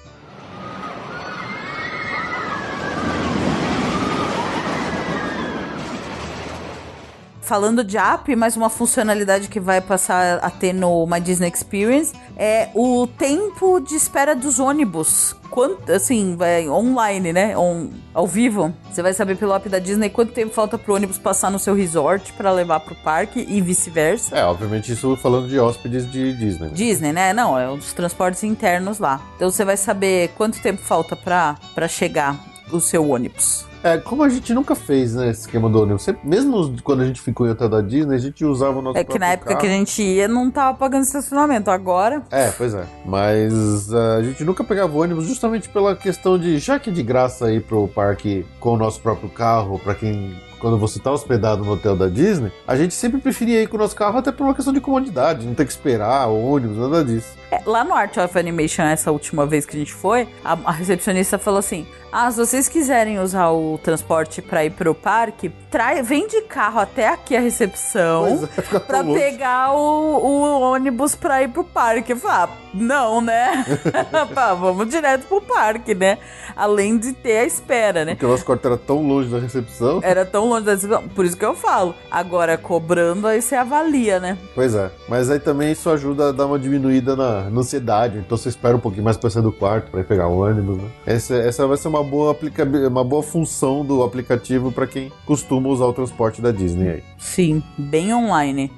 Falando de app, mais uma funcionalidade que vai passar a ter no My Disney Experience é o tempo de espera dos ônibus. Quanto, assim, vai online, né? On, ao vivo. Você vai saber pelo app da Disney quanto tempo falta pro ônibus passar no seu resort para levar pro parque e vice-versa. É, obviamente isso falando de hóspedes de Disney. né? Disney, né? Não, é os transportes internos lá. Então você vai saber quanto tempo falta pra, pra chegar o seu ônibus. É, como a gente nunca fez, né, esse esquema do ônibus. Sempre, mesmo quando a gente ficou em hotel da Disney, a gente usava o nosso É que na época carro. que a gente ia não tava pagando estacionamento. Agora, É, pois é. Mas ah, a gente nunca pegava ônibus justamente pela questão de, já que é de graça ir pro parque com o nosso próprio carro, pra quem. Quando você tá hospedado no hotel da Disney, a gente sempre preferia ir com o nosso carro até por uma questão de comodidade, não ter que esperar ônibus, nada disso. é, lá no Art of Animation, essa última vez que a gente foi, a, a recepcionista falou assim: Ah, se vocês quiserem usar o transporte pra ir pro parque, trai, vem de carro até aqui a recepção. É, longe. pegar o, o ônibus pra ir pro parque. Eu falei, ah, não, né? Pá, vamos direto pro parque, né? Além de ter a espera, né? Porque o nosso quarto era tão longe da recepção. Era tão longe da recepção. Por isso que eu falo. Agora, cobrando, aí você avalia, né? Pois é. Mas aí também isso ajuda a dar uma diminuída na, na ansiedade. Então você espera um pouquinho mais pra sair do quarto, pra ir pegar o ônibus, né? Essa, essa vai ser uma boa, aplica uma boa função do aplicativo pra quem costuma usar o transporte da Disney aí. Sim, bem online.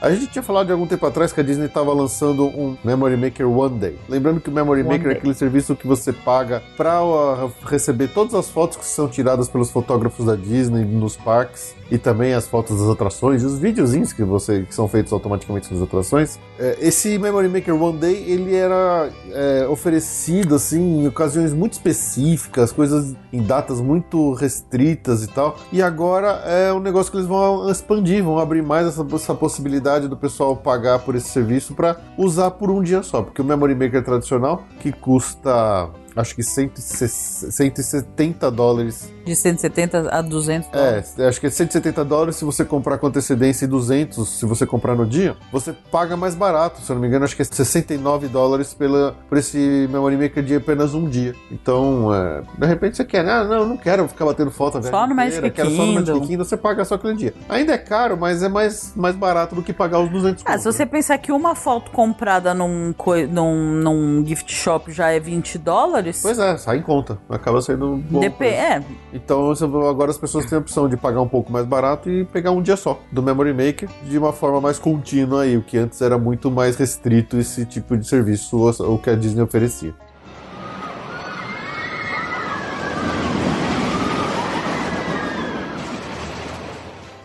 A gente tinha falado de algum tempo atrás que a Disney estava lançando um Memory Maker One Day. Lembrando que o Memory One Maker é Day. aquele serviço que você paga para receber todas as fotos que são tiradas pelos fotógrafos da Disney nos parques e também as fotos das atrações e os videozinhos que, você, que são feitos automaticamente nas atrações. É, esse Memory Maker One Day ele era é, oferecido assim em ocasiões muito específicas, coisas em datas muito restritas e tal. E agora é um negócio que eles vão expandir, vão abrir mais essa, essa possibilidade do pessoal pagar por esse serviço para usar por um dia só, porque o Memory Maker tradicional que custa acho que 160 170 dólares De 170 a 200 dólares. é, acho que é 170 dólares se você comprar com antecedência e 200 se você comprar no dia. Você paga mais barato, se eu não me engano, acho que é 69 dólares pela, por esse Memory Maker de apenas um dia. Então, é, de repente você quer, ah, não, não quero ficar batendo foto Só no Magic quero só no Magic você paga só aquele dia. Ainda é caro, mas é mais, mais barato do que pagar os 200 Ah, se você pensar que uma foto comprada num, num, num gift shop já é 20 dólares. Pois é, sai em conta. Acaba sendo bom Dep é, Então agora as pessoas têm a opção de pagar um pouco mais barato e pegar um dia só do Memory Maker de uma forma mais contínua aí, o que antes era muito mais restrito esse tipo de serviço, o que a Disney oferecia.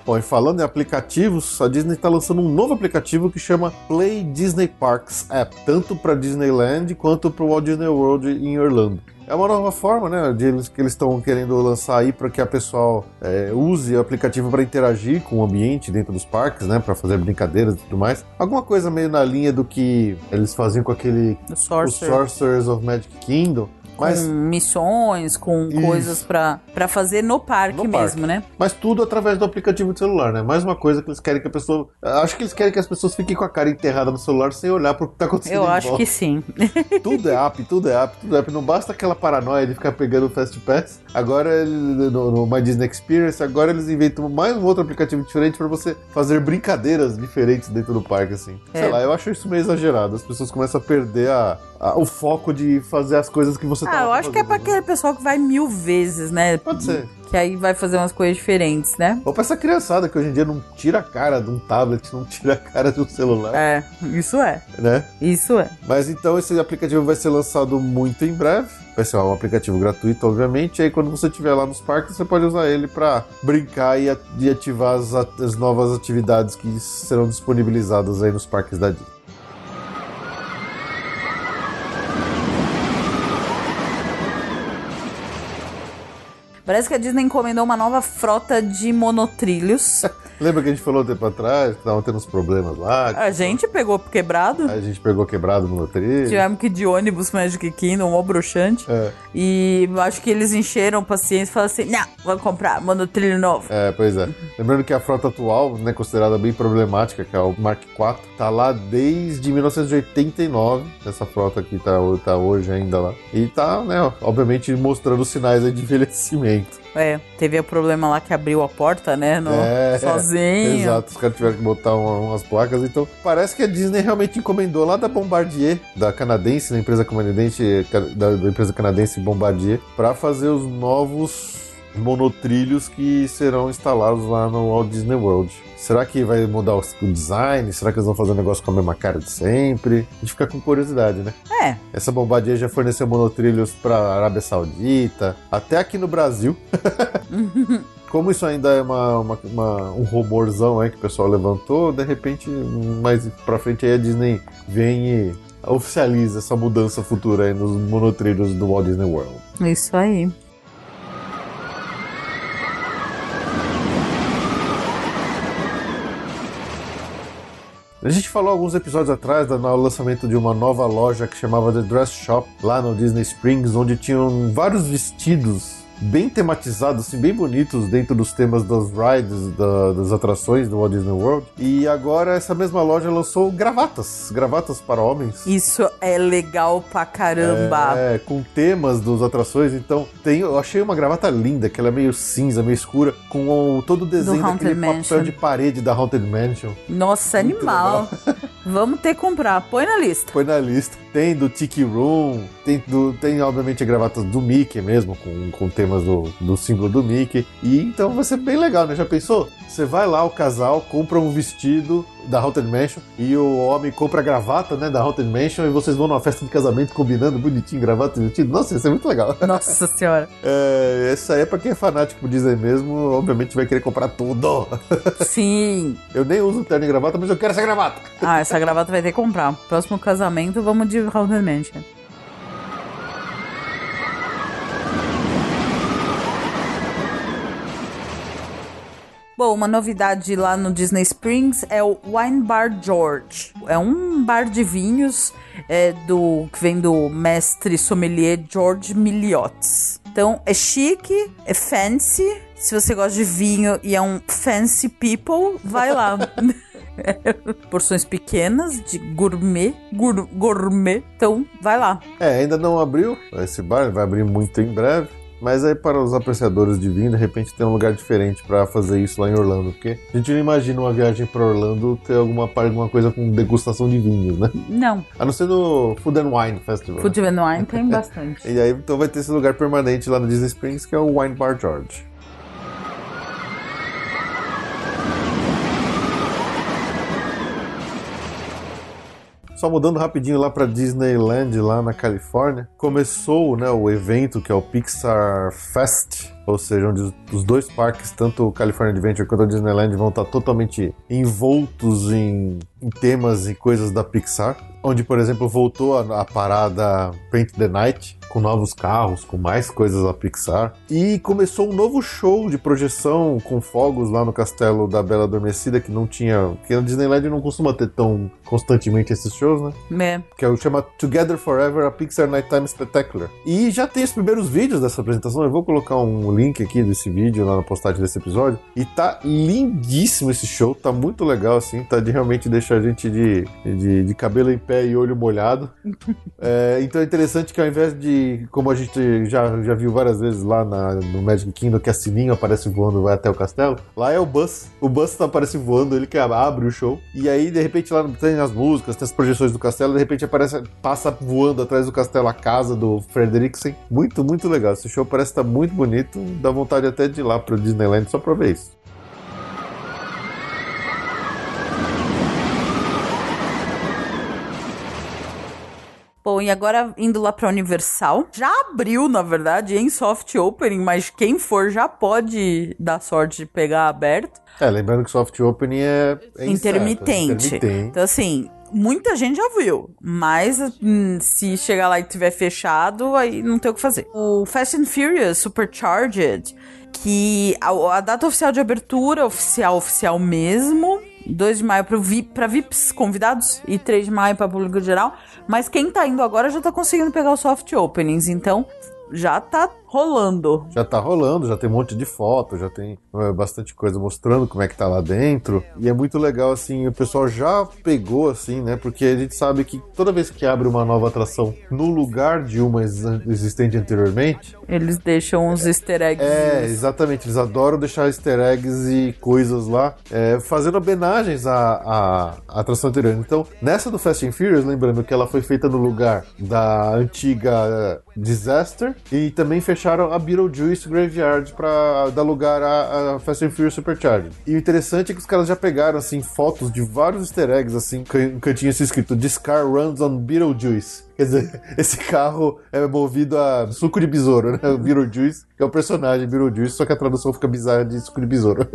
Bom, e falando em aplicativos, a Disney está lançando um novo aplicativo que chama Play Disney Parks App, tanto para Disneyland quanto para o Walt Disney World em Orlando. É uma nova forma, né, de eles, que eles estão querendo lançar aí para que a pessoa é, use o aplicativo para interagir com o ambiente dentro dos parques, né, para fazer brincadeiras e tudo mais. Alguma coisa meio na linha do que eles faziam com aquele Sorcerer. Sorcerers of Magic Kingdom, mas Com missões, com Isso. coisas pra, pra fazer no parque No parque. mesmo, né? Mas tudo através do aplicativo de celular, né? Mais uma coisa que eles querem que a pessoa. Acho que eles querem que as pessoas fiquem com a cara enterrada no celular sem olhar pro que tá acontecendo. Eu acho que sim. Tudo é app, tudo é app, tudo é app. Não basta aquela paranoia de ficar pegando o Fast Pass. Agora, no, no My Disney Experience, agora eles inventam mais um outro aplicativo diferente pra você fazer brincadeiras diferentes dentro do parque, assim. Sei É. lá, eu acho isso meio exagerado. As pessoas começam a perder a- a- o foco de fazer as coisas que você Ah, tava eu acho que é pra fazendo, né? aquele pessoal que vai mil vezes, né? Pode ser. Que aí vai fazer umas coisas diferentes, né? Ou pra essa criançada que hoje em dia não tira a cara de um tablet, não tira a cara de um celular, É, isso é. né? Isso é. Mas então esse aplicativo vai ser lançado muito em breve. Vai ser um aplicativo gratuito, obviamente. E aí quando você estiver lá nos parques, você pode usar ele para brincar e, ativar as, as novas atividades que serão disponibilizadas aí nos parques da Disney. Parece que a Disney encomendou uma nova frota de monotrilhos. Lembra que a gente falou um tempo atrás que estavam tendo uns problemas lá? A gente pegou quebrado. A gente pegou quebrado no trilho. Tivemos que ir de ônibus Magic Kingdom, mó broxante. É, E acho que eles encheram paciência e falaram assim: não, vou comprar monotrilho novo. é, pois é. Lembrando que a frota atual, né, considerada bem problemática, que é o Mark IV, tá lá desde 1989. Essa frota aqui tá, tá hoje ainda lá. E tá, né, obviamente mostrando sinais de envelhecimento. É, teve o problema lá que abriu a porta, né? no- É, sozinho. Exato, os caras tiveram que botar uma- umas placas. Então, parece que a Disney realmente encomendou lá da Bombardier, da canadense, da empresa canadense, da, da empresa canadense Bombardier, para fazer os novos monotrilhos que serão instalados lá no Walt Disney World. Será que vai mudar o design? Será que eles vão fazer um negócio com a mesma cara de sempre? A gente fica com curiosidade, né? É. Essa Bombardier já forneceu monotrilhos para a Arábia Saudita, até aqui no Brasil. Como isso ainda é uma, uma, uma, um rumorzão aí que o pessoal levantou, de repente, mais pra frente aí a Disney vem e oficializa essa mudança futura aí nos monotrilhos do Walt Disney World. Isso aí. A gente falou alguns episódios atrás do lançamento de uma nova loja que chamava The Dress Shop, lá no Disney Springs, onde tinham vários vestidos bem tematizados, assim, bem bonitos dentro dos temas das rides, da, das atrações do Walt Disney World. E agora essa mesma loja lançou gravatas, gravatas para homens. Isso é legal pra caramba. É, com temas das atrações. Então, tem, eu achei uma gravata linda, que ela é meio cinza, meio escura, com o, todo o desenho daquele papel de parede da Haunted Mansion. Nossa, Muito animal. Vamos ter que comprar. Põe na lista. Põe na lista. Tem do Tiki Room, tem, do, tem obviamente gravatas do Mickey mesmo, com, com temas do, do símbolo do Mickey. E então vai ser bem legal, né? Já pensou? Você vai lá, o casal compra um vestido da Haunted Mansion e o homem compra a gravata, né, da Haunted Mansion e vocês vão numa festa de casamento combinando bonitinho gravata e vestido. Nossa, isso é muito legal. Nossa senhora. É, essa é pra quem é fanático por Disney mesmo, obviamente vai querer comprar tudo. Sim. Eu nem uso terno e gravata, mas eu quero essa gravata. Ah, essa gravata vai ter que comprar. Próximo casamento, vamos de Haunted Mansion. Bom, uma novidade lá no Disney Springs é o Wine Bar George. É um bar de vinhos é, do que vem do mestre sommelier George Milliots. Então é chique, é fancy. Se você gosta de vinho e é um fancy people, vai lá. Porções pequenas de gourmet, gour, gourmet. Então, vai lá. É, ainda não abriu esse bar, vai abrir muito em breve. Mas aí para os apreciadores de vinho, de repente tem um lugar diferente para fazer isso lá em Orlando, porque a gente não imagina uma viagem para Orlando ter alguma parte, alguma coisa com degustação de vinhos, né? Não. A não ser no Food and Wine Festival. Food and Wine tem bastante. e aí então vai ter esse lugar permanente lá no Disney Springs que é o Wine Bar George. Só mudando rapidinho lá para Disneyland, lá na Califórnia, começou né, o evento que é o Pixar Fest, ou seja, onde os dois parques, tanto o California Adventure quanto o Disneyland, vão estar totalmente envoltos em, em temas e coisas da Pixar. Onde, por exemplo, voltou a, a parada Paint the Night, com novos carros, com mais coisas da Pixar. E começou um novo show de projeção com fogos lá no castelo da Bela Adormecida, que não tinha. Porque no Disneyland não costuma ter tão constantemente esses shows, né? É. Que é o chama Together Forever, a Pixar Nighttime Spectacular. E já tem os primeiros vídeos dessa apresentação. Eu vou colocar um link aqui desse vídeo lá na postagem desse episódio. E tá lindíssimo esse show, tá muito legal, assim. Tá de realmente deixar a gente de, de, de cabelo em pé e olho molhado. é, então é interessante que ao invés de, como a gente já, já viu várias vezes lá na, no Magic Kingdom, que a sininho aparece voando e vai até o castelo, lá é o Buzz. O Buzz tá aparece voando, ele que abre o show. E aí, de repente, lá tem as músicas, tem as projeções do castelo, de repente aparece, passa voando atrás do castelo a casa do Frederiksen. Muito, muito legal. Esse show parece estar muito bonito. Dá vontade até de ir lá pro Disneyland só pra ver isso. Bom, e agora indo lá pra Universal. Já abriu, na verdade, em soft opening, mas quem for já pode dar sorte de pegar aberto. É, lembrando que soft opening é, é intermitente. Incerto, é intermitente. Então, assim, muita gente já viu, mas hum, se chegar lá e tiver fechado, aí não tem o que fazer. O Fast and Furious Supercharged, que a, a data oficial de abertura, oficial, oficial mesmo, 2 de maio para VIP, VIPs convidados e 3 de maio para público geral. Mas quem tá indo agora já tá conseguindo pegar os soft openings, então já tá rolando. Já tá rolando, já tem um monte de foto, já tem é, bastante coisa mostrando como é que tá lá dentro. E é muito legal, assim, o pessoal já pegou, assim, né? Porque a gente sabe que toda vez que abre uma nova atração no lugar de uma existente anteriormente. Eles deixam uns easter eggs. É, exatamente. Eles adoram deixar easter eggs e coisas lá, é, fazendo homenagens à, à, à atração anterior. Então, nessa do Fast and Furious, lembrando que ela foi feita no lugar da antiga Disaster e também fechada deixaram a Beetlejuice Graveyard pra dar lugar a, a Fast and Furious Supercharged. E o interessante é que os caras já pegaram, assim, fotos de vários easter eggs, assim, um cantinho escrito This car runs on Beetlejuice. Quer dizer, esse carro é movido a suco de besouro, né? O Beetlejuice, que é o personagem Beetlejuice, só que a tradução fica bizarra de suco de besouro.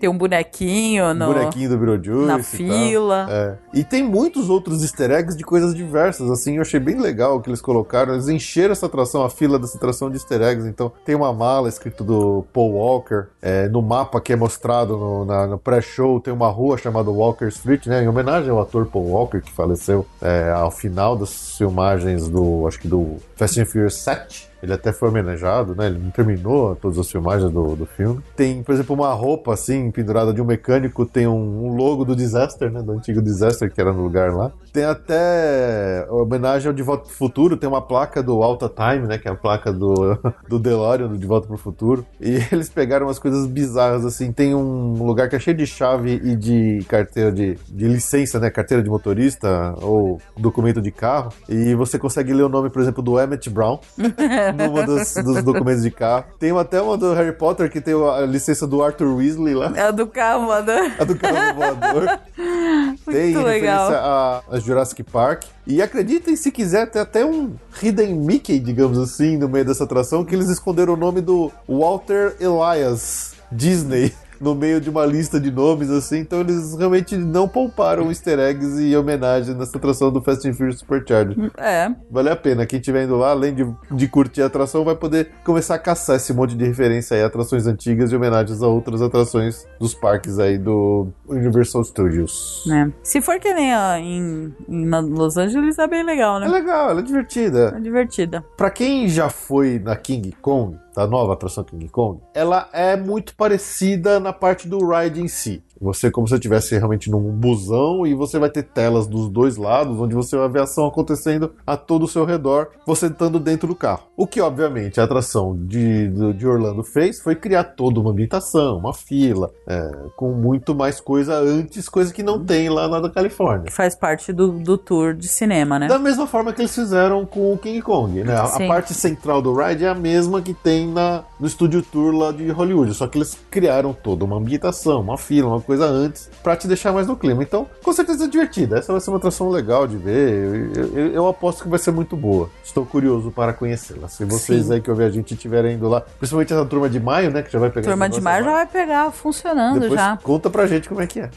Tem um bonequinho no... bonequinho do Beetlejuice na e fila. tal. É. E tem muitos outros easter eggs de coisas diversas, assim, eu achei bem legal o que eles colocaram. Eles encheram essa atração, a fila dessa atração de easter eggs. Então, tem uma mala escrito do Paul Walker. É, no mapa que é mostrado no, na- no pré-show, tem uma rua chamada Walker Street, né? Em homenagem ao ator Paul Walker, que faleceu é, ao final das filmagens do, acho que do Fast and Furious 7. Ele até foi homenageado, né? Ele não terminou todas as filmagens do, do filme. Tem, por exemplo, uma roupa assim, pendurada de um mecânico, tem um, um logo do Disaster, né? Do antigo Disaster, que era no lugar lá. Tem até homenagem ao De Volta pro Futuro, tem uma placa do Alta Time, né? Que é a placa do, do DeLorean, do De Volta pro Futuro. E eles pegaram umas coisas bizarras, assim. Tem um lugar que é cheio de chave e de carteira de, de licença, né? Carteira de motorista ou documento de carro. E você consegue ler o nome, por exemplo, do Emmett Brown numa dos, dos documentos de carro. Tem até uma do Harry Potter que tem a licença do Arthur Weasley lá. É do carro, mano. A do carro voador. Tem Muito legal. referência a, a Jurassic Park. E acreditem, se quiser, tem até um Hidden Mickey, digamos assim, no meio dessa atração, que eles esconderam o nome do Walter Elias Disney. No meio de uma lista de nomes, assim, então eles realmente não pouparam easter eggs e homenagem nessa atração do Fast and Furious Supercharged. É. Vale a pena. Quem estiver indo lá, além de, de curtir a atração, vai poder começar a caçar esse monte de referência aí, atrações antigas e homenagens a outras atrações dos parques aí do Universal Studios. né? Se for que nem ó, em, em Los Angeles, é bem legal, É né? legal, ela é divertida. É divertida. Pra quem já foi na King Kong, da nova atração King Kong, ela é muito parecida na parte do ride em si. Você, como se você estivesse realmente num busão e você vai ter telas dos dois lados, onde você vai ver a ação acontecendo a todo o seu redor, você estando dentro do carro. O que, obviamente, a atração de, de Orlando fez foi criar toda uma ambientação, uma fila, é, com muito mais coisa antes, coisa que não tem lá na Califórnia. Que faz parte do, do tour de cinema, né? Da mesma forma que eles fizeram com o King Kong, né? A, parte central do ride é a mesma que tem na, no Studio Tour lá de Hollywood, só que eles criaram toda uma ambientação, uma fila, uma coisa antes, pra te deixar mais no clima. Então, com certeza é divertida. Essa vai ser uma atração legal de ver. Eu, eu- eu aposto que vai ser muito boa. Estou curioso para conhecê-la. Se vocês Sim. aí que ouvem a gente estiverem indo lá, principalmente essa turma de maio, né? Que já vai pegar Turma de mar já vai pegar funcionando Depois já. conta pra gente como é que é.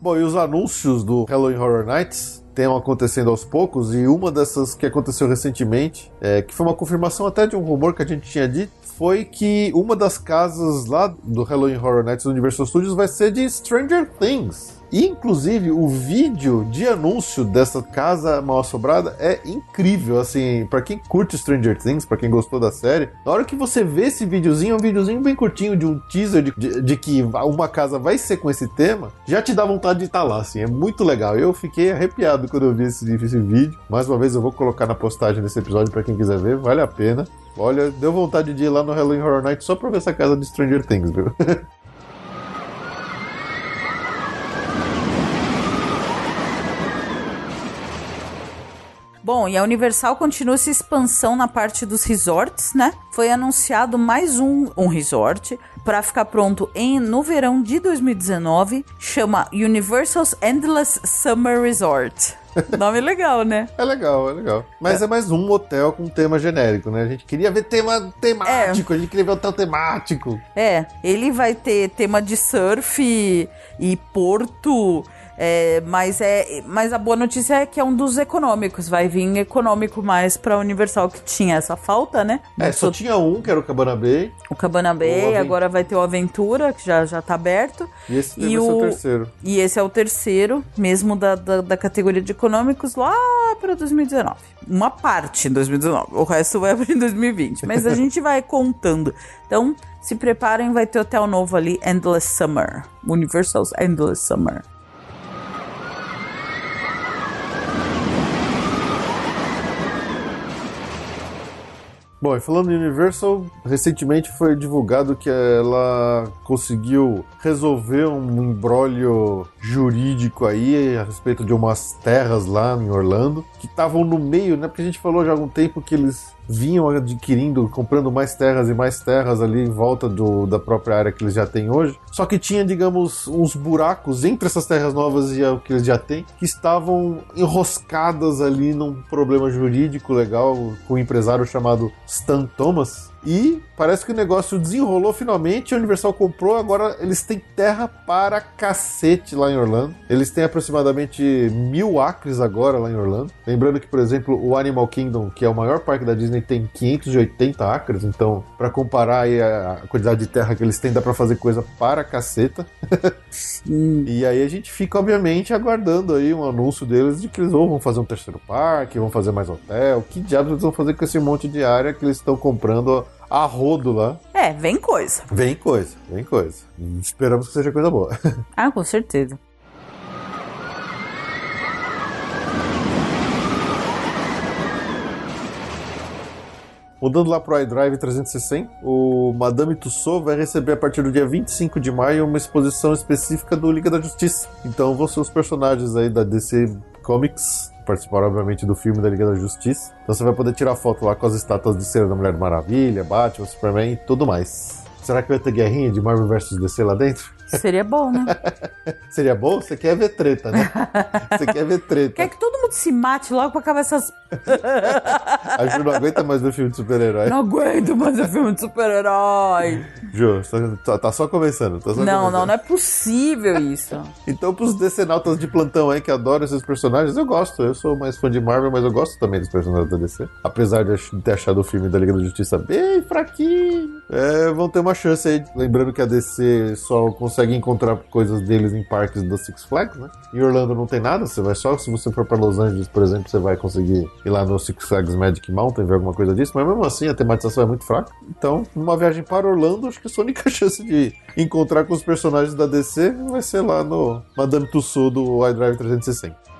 Bom, e os anúncios do Halloween Horror Nights estão acontecendo aos poucos, e uma dessas que aconteceu recentemente, é, que foi uma confirmação até de um rumor que a gente tinha dito, foi que uma das casas lá do Halloween Horror Nights do Universal Studios vai ser de Stranger Things. Inclusive, o vídeo de anúncio dessa casa mal assombrada é incrível, assim, pra quem curte Stranger Things, pra quem gostou da série, na hora que você vê esse videozinho, é um videozinho bem curtinho de um teaser de, de- de que uma casa vai ser com esse tema, já te dá vontade de estar lá, assim, é muito legal. Eu fiquei arrepiado quando eu vi esse, esse vídeo. Mais uma vez eu vou colocar na postagem desse episódio pra quem quiser ver, vale a pena. Olha, deu vontade de ir lá no Halloween Horror Night só pra ver essa casa de Stranger Things, viu? Bom, e a Universal continua essa expansão na parte dos resorts, né? Foi anunciado mais um, um resort para ficar pronto em, no verão de 2019. Chama Universal's Endless Summer Resort. Nome legal, né? É legal, é legal. Mas é. mais um hotel com tema genérico, né? A gente queria ver tema temático, a gente queria ver hotel temático. É, ele vai ter tema de surf e porto. É, mas, é, mas a boa notícia é que é um dos econômicos. Vai vir econômico mais pra Universal, que tinha essa falta, né? É, só tinha um, que era o Cabana Bay, O Cabana Bay, agora vai ter o Aventura, que já, já tá aberto. e esse E o o- terceiro. E esse é o terceiro, mesmo da, da, da categoria de econômicos, lá para 2019. Uma parte em 2019, o resto vai para em 2020. Mas a gente vai contando. Então, se preparem, vai ter hotel novo ali, Endless Summer. Universal's Endless Summer. Bom, e falando em Universal, recentemente foi divulgado que ela conseguiu resolver um embrólio jurídico aí a respeito de umas terras lá em Orlando que estavam no meio, né? Porque a gente falou já há algum tempo que eles vinham adquirindo, comprando mais terras e mais terras ali em volta do, da própria área que eles já têm hoje. Só que tinha, digamos, uns buracos entre essas terras novas e o que eles já têm, que estavam enroscadas ali num problema jurídico legal com um empresário chamado Stan Thomas. E parece que o negócio desenrolou finalmente, a Universal comprou, agora eles têm terra para cacete lá em Orlando. Eles têm aproximadamente mil acres agora lá em Orlando. Lembrando que, por exemplo, o Animal Kingdom, que é o maior parque da Disney, tem 580 acres, então, para comparar aí a quantidade de terra que eles têm, dá para fazer coisa para caceta. e aí a gente fica, obviamente, aguardando aí um anúncio deles de que eles vão fazer um terceiro parque, vão fazer mais hotel. Que diabos eles vão fazer com esse monte de área que eles estão comprando a rodo lá. É, vem coisa. Vem coisa, vem coisa. Esperamos que seja coisa boa. Ah, com certeza. Mudando lá pro iDrive 360, o Madame Tussauds vai receber a partir do dia 25 de maio uma exposição específica do Liga da Justiça. Então vão ser os personagens aí da DC Comics participaram, obviamente, do filme da Liga da Justiça. Então você vai poder tirar foto lá com as estátuas de cera da Mulher Maravilha, Batman, Superman e tudo mais. Será que vai ter guerrinha de Marvel vs DC lá dentro? Seria bom, né? Seria bom? Você quer ver treta, né? Você quer ver treta. Quer que todo mundo se mate logo pra acabar essas. A Ju não aguenta mais ver filme de super-herói. Não aguento mais ver filme de super-herói. Ju, tá, tá só começando. Tá só não, começando. não, não é possível isso. Então, pros decenautas de plantão aí que adoram esses personagens, eu gosto. Eu sou mais fã de Marvel, mas eu gosto também dos personagens da DC. Apesar de ter achado o filme da Liga da Justiça bem fraquinho. É, vão ter uma chance aí. Lembrando que a DC só consegue encontrar coisas deles em parques da Six Flags, né? Em Orlando não tem nada, você vai só se você for para Los Angeles, por exemplo, você vai conseguir ir lá no Six Flags Magic Mountain ver alguma coisa disso, mas mesmo assim a tematização é muito fraca. Então, numa viagem para Orlando, acho que a única chance de encontrar com os personagens da DC vai ser lá no Madame Tussauds do iDrive 360.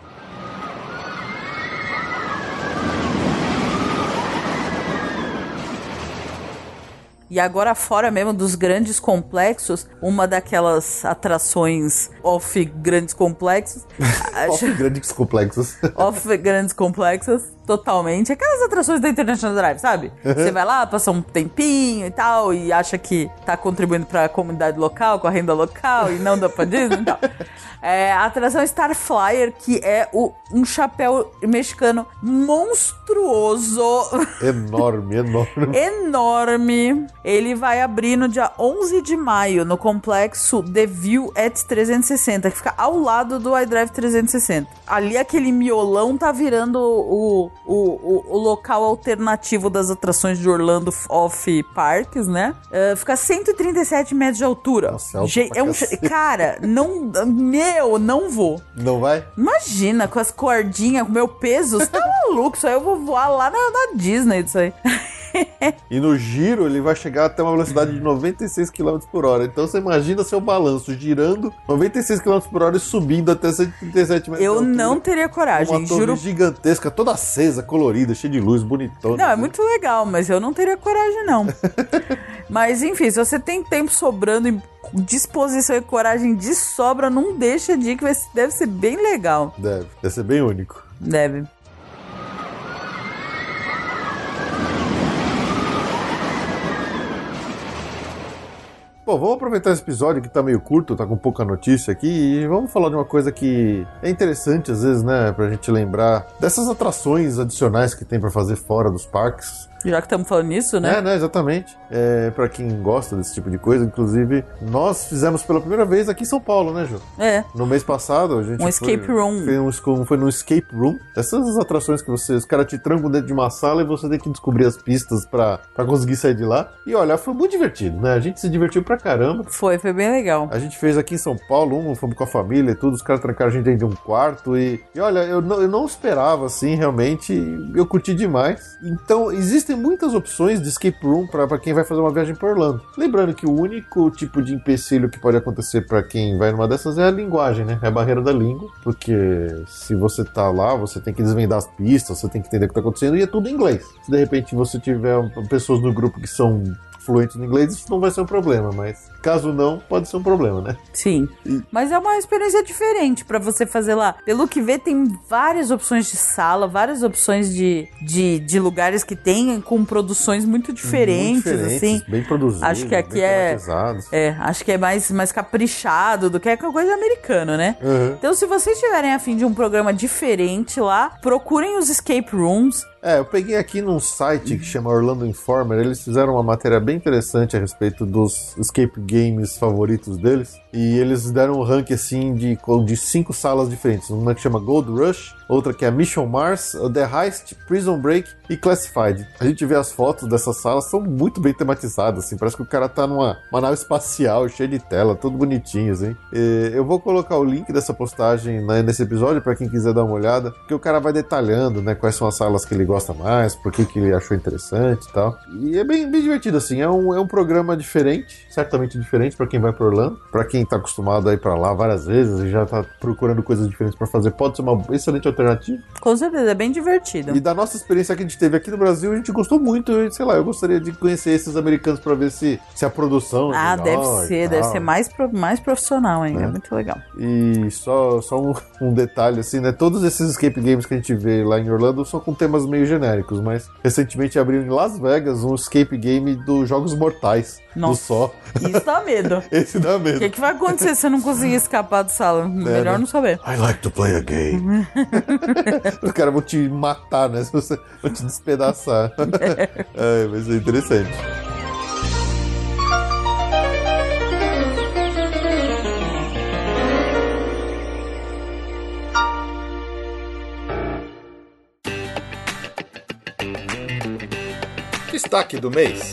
E agora, fora mesmo dos grandes complexos, uma daquelas atrações off grandes complexos. off grandes complexos. off grandes complexos totalmente. Aquelas atrações da International Drive, sabe? Você vai lá, passa um tempinho e tal, e acha que tá contribuindo pra comunidade local, com a renda local, e não dá pra Disney e tal. É, a atração Star Flyer, que é o, um chapéu mexicano monstruoso. Enorme, enorme. enorme. Ele vai abrir no dia 11 de maio, no complexo The View at 360, que fica ao lado do iDrive 360. Ali aquele miolão tá virando o, o, o, o, local alternativo das atrações de Orlando Off Parks, né? Uh, fica 137 metros de altura. Nossa, é, é um, cara, não. Meu, não vou. Não vai? Imagina, com as cordinhas, com meu peso, você tá maluco? Isso aí eu vou voar lá na, na Disney, isso aí. E no giro ele vai chegar até uma velocidade de 96 km por hora. Então você imagina seu balanço girando 96 km por hora e subindo até 137 metros. Eu não teria coragem, uma torre juro. gigantesca, toda acesa, colorida, cheia de luz, bonitona. Não, é muito legal, mas eu não teria coragem, não. mas enfim, se você tem tempo sobrando e disposição e coragem de sobra, não deixa de ir, que deve ser bem legal. Deve, deve ser bem único. Deve. Bom, vamos aproveitar esse episódio que tá meio curto, tá com pouca notícia aqui, e vamos falar de uma coisa que é interessante às vezes, né, pra gente lembrar dessas atrações adicionais que tem para fazer fora dos parques. Já que estamos falando nisso, né? É, né, exatamente. É, para quem gosta desse tipo de coisa, inclusive, nós fizemos pela primeira vez aqui em São Paulo, né, Ju? É. No mês passado, a gente. Um escape room. Foi, um, foi no escape room. Essas atrações que você. Os caras te trancam dentro de uma sala e você tem que descobrir as pistas para conseguir sair de lá. E olha, foi muito divertido, né? A gente se divertiu pra caramba. Foi, foi bem legal. A gente fez aqui em São Paulo, um, fomos com a família e tudo, os caras trancaram a gente dentro de um quarto. E, e olha, eu não, eu não esperava assim, realmente. Eu curti demais. Então, existem oferecem muitas opções de escape room para quem vai fazer uma viagem por Orlando. Lembrando que o único tipo de empecilho que pode acontecer para quem vai numa dessas é a linguagem, né? É a barreira da língua, porque se você tá lá, você tem que desvendar as pistas, você tem que entender o que tá acontecendo e é tudo em inglês. Se de repente você tiver pessoas no grupo que são fluentes no inglês, isso não vai ser um problema, mas caso não, pode ser um problema, né? Sim. Mas é uma experiência diferente para você fazer lá. Pelo que vê, tem várias opções de sala, várias opções de, de, de lugares que tem com produções muito diferentes, muito diferentes assim. Bem produzidos. Acho que aqui é, é. Acho que é mais, mais caprichado do que é coisa americana, né? Uhum. Então, se vocês tiverem afim de um programa diferente lá, procurem os escape rooms. É, eu peguei aqui num site que chama Orlando Informer, eles fizeram uma matéria bem interessante a respeito dos escape games favoritos deles. E eles deram um ranking assim de, de cinco salas diferentes. Uma que chama Gold Rush, outra que é Mission Mars, The Heist, Prison Break e Classified. A gente vê as fotos dessas salas, são muito bem tematizadas, assim. Parece que o cara tá numa uma nave espacial, cheia de tela, tudo bonitinho, assim. E eu vou colocar o link dessa postagem né, nesse episódio para quem quiser dar uma olhada, porque o cara vai detalhando, né, quais são as salas que ele gosta mais, por que, que ele achou interessante e tal. E é bem, bem divertido, assim. É um, é um programa diferente, certamente diferente para quem vai para Orlando, para quem tá acostumado a ir para lá várias vezes e já tá procurando coisas diferentes para fazer, pode ser uma excelente alternativa. Com certeza, é bem divertido. E da nossa experiência que a gente teve aqui no Brasil, a gente gostou muito. E, sei lá, eu gostaria de conhecer esses americanos para ver se, se a produção. É ah, deve ser, deve ser mais, mais profissional ainda. É. Muito legal. E só, só um, um, detalhe, assim, né? Todos esses escape games que a gente vê lá em Orlando são com temas meio genéricos, mas recentemente abriu em Las Vegas um escape game dos Jogos Mortais. Nossa, do Só. Isso dá medo. Esse dá medo. O que, que vai acontecer se eu não conseguir escapar do sala? Melhor é, né? não saber. I like to play a game. Os caras vão te matar, né? Se você vão te despedaçar. é, mas é interessante. Destaque do mês.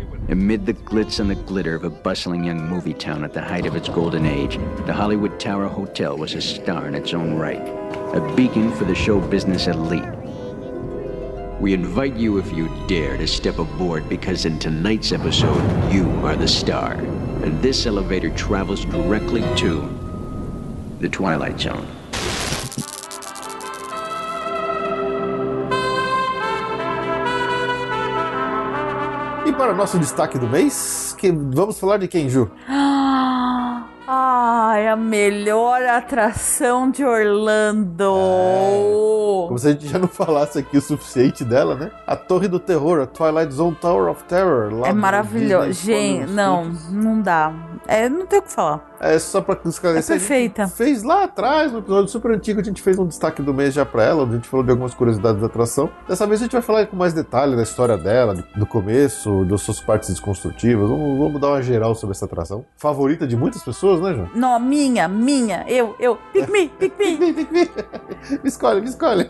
Amid the glitz and the glitter of a bustling young movie town at the height of its golden age, the Hollywood Tower Hotel was a star in its own right, a beacon for the show business elite. We invite you, if you dare, to step aboard because in tonight's episode, you are the star. And this elevator travels directly to the Twilight Zone. Para o nosso destaque do mês, que vamos falar de quem, Ju? Ai, a melhor atração de Orlando. É, como se a gente já não falasse aqui o suficiente dela, né? A Torre do Terror, a Twilight Zone Tower of Terror. Lá é maravilhoso. Gente, não, não dá. É, não tem o que falar. É só pra esclarecer. É perfeita. fez lá atrás, no episódio super antigo, a gente fez um destaque do mês já pra ela, onde a gente falou de algumas curiosidades da atração. Dessa vez a gente vai falar com mais detalhe da história dela, do começo, das suas partes desconstrutivas. Vamos, vamos dar uma geral sobre essa atração. Favorita de muitas pessoas, né, João? Não, minha, minha, eu, eu. Pick me, pick me. pick me, pick me. me escolhe, me escolhe.